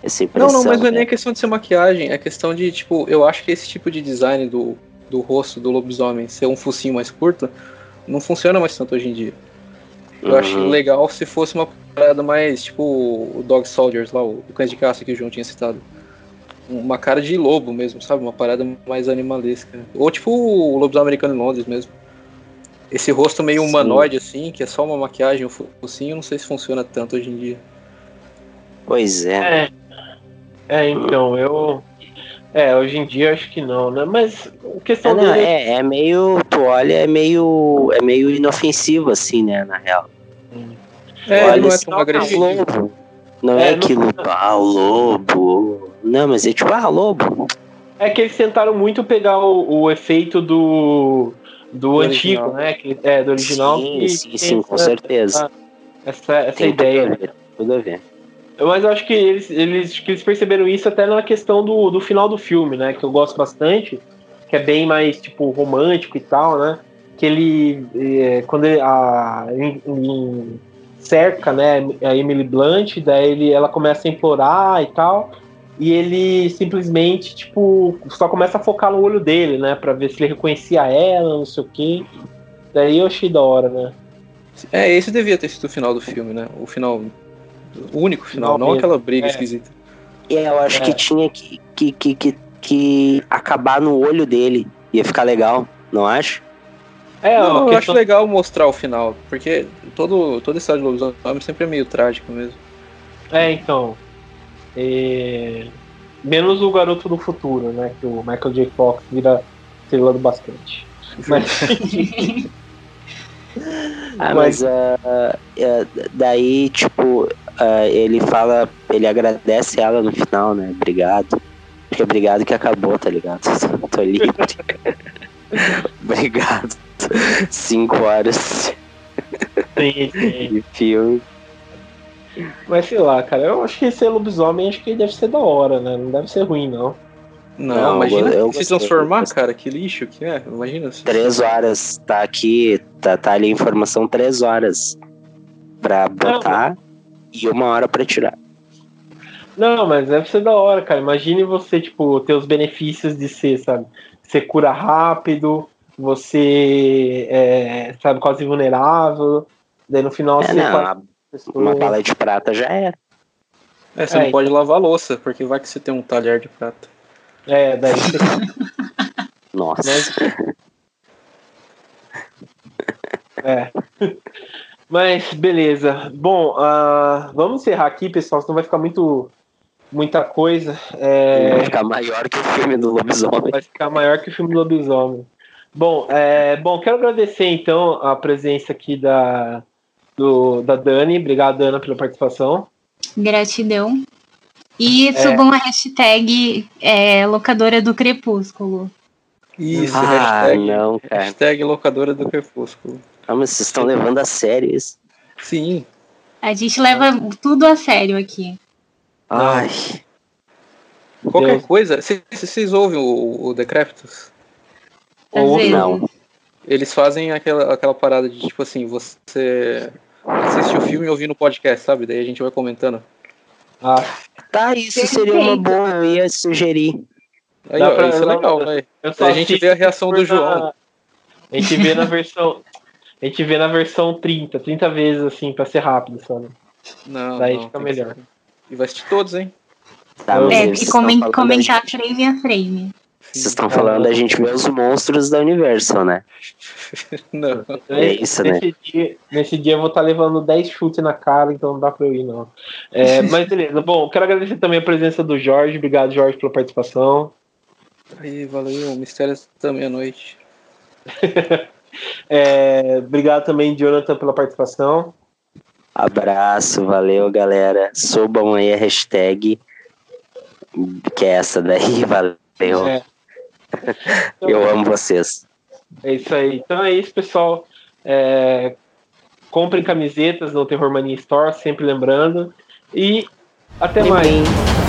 Speaker 4: essa
Speaker 3: Não,
Speaker 4: impressão.
Speaker 3: não, mas não é
Speaker 4: né?
Speaker 3: nem questão de ser maquiagem, é questão de, tipo, eu acho que esse tipo de design do, do rosto do lobisomem ser um focinho mais curto não funciona mais tanto hoje em dia. Eu acho
Speaker 4: Uhum.
Speaker 3: legal se fosse uma parada mais, tipo, o Dog Soldiers lá, o Cães de Caça que o João tinha citado. Uma cara de lobo mesmo, sabe? Uma parada mais animalesca. Ou tipo o lobisomem americano em Londres mesmo. Esse rosto meio
Speaker 4: Sim.
Speaker 3: humanoide, assim, que é só uma maquiagem, um focinho, não sei se funciona tanto hoje em dia.
Speaker 4: Pois é.
Speaker 1: É. É, então, eu. É, hoje em dia acho que não, né? Mas a
Speaker 4: É,
Speaker 1: questão
Speaker 4: não,
Speaker 1: dele.
Speaker 4: é, é meio. Tu olha, é meio. É meio inofensivo, assim, né? Na real.
Speaker 3: É,
Speaker 4: olha,
Speaker 3: não é
Speaker 4: assim,
Speaker 3: tão
Speaker 4: ah,
Speaker 3: agressivo.
Speaker 4: lobo. Não
Speaker 1: É,
Speaker 4: é,
Speaker 1: não-
Speaker 4: aquilo, ah, o lobo. Não, mas é tipo, ah, lobo.
Speaker 1: É que eles tentaram muito pegar o, o efeito do. Do,
Speaker 3: Do
Speaker 1: antigo,
Speaker 3: original.
Speaker 1: né? Que, é, do original.
Speaker 4: sim, sim, sim, com
Speaker 1: essa-
Speaker 4: certeza.
Speaker 1: Essa, essa ideia.
Speaker 4: Tudo a ver, tudo a ver.
Speaker 1: Mas eu acho que eles, eles, que eles perceberam isso até na questão do, do final do filme, né? Que eu gosto bastante, que é bem mais, tipo, romântico e tal, né? Que ele, é, quando ele, a, em- em- cerca, né, a Emily Blunt, daí ele, ela começa a implorar e tal, e ele simplesmente, tipo, só começa a focar no olho dele, né? Pra ver se ele reconhecia ela, não sei o quê. Daí eu achei da hora, né?
Speaker 3: É, esse devia ter sido o final do filme, né? O final. O único final, não
Speaker 1: mesmo.
Speaker 3: aquela briga
Speaker 1: É.
Speaker 3: esquisita.
Speaker 4: E eu acho
Speaker 1: É.
Speaker 4: que tinha que, que, que, que, que acabar no olho dele. Ia ficar legal, não acho?
Speaker 1: É,
Speaker 3: Não,
Speaker 1: a
Speaker 3: eu
Speaker 1: questão-
Speaker 3: acho legal mostrar o final, porque todo, toda história de lobisomem sempre é meio trágico mesmo.
Speaker 1: É, então. É, Menos o Garoto do Futuro, né? Que o Michael J. Fox vira estrela do basquete. Mas,
Speaker 4: Ah,
Speaker 1: Mas-
Speaker 4: mas ah, ah, daí, tipo, ah, ele fala, ele agradece ela no final, né? Obrigado. Porque obrigado que acabou, tá ligado? Tô livre. obrigado. Cinco horas
Speaker 1: sim, sim.
Speaker 4: de filme.
Speaker 1: Mas sei lá, cara, eu acho que ser lobisomem acho que deve ser da hora, né? Não deve ser ruim, não.
Speaker 3: Não,
Speaker 4: Não,
Speaker 3: imagina
Speaker 4: eu
Speaker 3: se
Speaker 4: gostei,
Speaker 3: transformar,
Speaker 4: eu gostei.
Speaker 3: cara, que lixo que é. Imagina se.
Speaker 4: Três horas, tá aqui, tá, tá ali a informação, três horas pra botar e uma hora pra tirar.
Speaker 1: Não, mas deve ser da hora, cara. Imagine você, tipo, ter os benefícios de ser, sabe? Você cura rápido, você é, sabe, quase vulnerável. Daí no final
Speaker 4: É,
Speaker 1: você
Speaker 4: não,
Speaker 1: faz
Speaker 4: uma bala de prata já era.
Speaker 3: É, você
Speaker 1: É,
Speaker 3: não pode lavar a louça, porque vai que você tem um talher de prata.
Speaker 1: É, daí você
Speaker 4: Nossa.
Speaker 1: É. Mas beleza. Bom, ah, vamos encerrar aqui, pessoal, senão vai ficar muito muita coisa. É,
Speaker 4: Vai ficar maior que o filme do lobisomem.
Speaker 1: vai ficar maior que o filme do lobisomem. Bom, é, bom, quero agradecer então a presença aqui da do, da Dani. Obrigado, Ana, pela participação.
Speaker 2: Gratidão. E subam a hashtag é, locadora do crepúsculo.
Speaker 3: Isso,
Speaker 4: Ah,
Speaker 3: hashtag,
Speaker 4: não, cara.
Speaker 3: hashtag locadora do crepúsculo.
Speaker 4: Ah, mas vocês estão levando a sério isso.
Speaker 3: Sim.
Speaker 2: A gente leva tudo a sério aqui.
Speaker 4: Ai,
Speaker 3: Qualquer
Speaker 1: Deus.
Speaker 3: coisa, vocês- ouvem o, o Decreptus?
Speaker 1: Ou
Speaker 4: não.
Speaker 3: Eles fazem aquela, aquela parada de tipo assim, você assiste o filme ouvindo o podcast, sabe? Daí a gente vai comentando.
Speaker 1: Ah,
Speaker 4: tá, isso seria uma boa, eu ia sugerir.
Speaker 3: Aí, ó,
Speaker 1: pra-
Speaker 3: isso é legal, Daí a gente vê a reação do
Speaker 1: por
Speaker 3: João.
Speaker 1: na- A gente vê na versão. A gente vê na versão 30, 30 vezes assim, pra ser rápido, sabe?
Speaker 3: Não,
Speaker 1: Daí
Speaker 3: não,
Speaker 1: fica
Speaker 3: que
Speaker 1: melhor.
Speaker 3: ser. E vai assistir todos, hein?
Speaker 4: Tá,
Speaker 2: É, e
Speaker 4: falando
Speaker 2: comentar frame a frame.
Speaker 4: Vocês estão falando da gente ver os monstros da Universal, né?
Speaker 3: Não.
Speaker 4: É isso, né?
Speaker 1: nesse Dia, nesse dia eu vou estar levando 10 chutes na cara, então não dá pra eu ir, não. É, mas beleza. Bom, quero agradecer também a presença do Jorge. Obrigado, Jorge, pela participação.
Speaker 3: Aí, valeu. Mistérios da meia-noite.
Speaker 1: É, obrigado também, Jonathan, pela participação.
Speaker 4: Abraço, valeu, galera. Subam aí a hashtag, que é essa daí, valeu.
Speaker 1: É.
Speaker 4: Eu amo vocês.
Speaker 1: É isso aí. Então é isso, pessoal. É, comprem camisetas no Terror Mania Store, sempre lembrando. E até mais.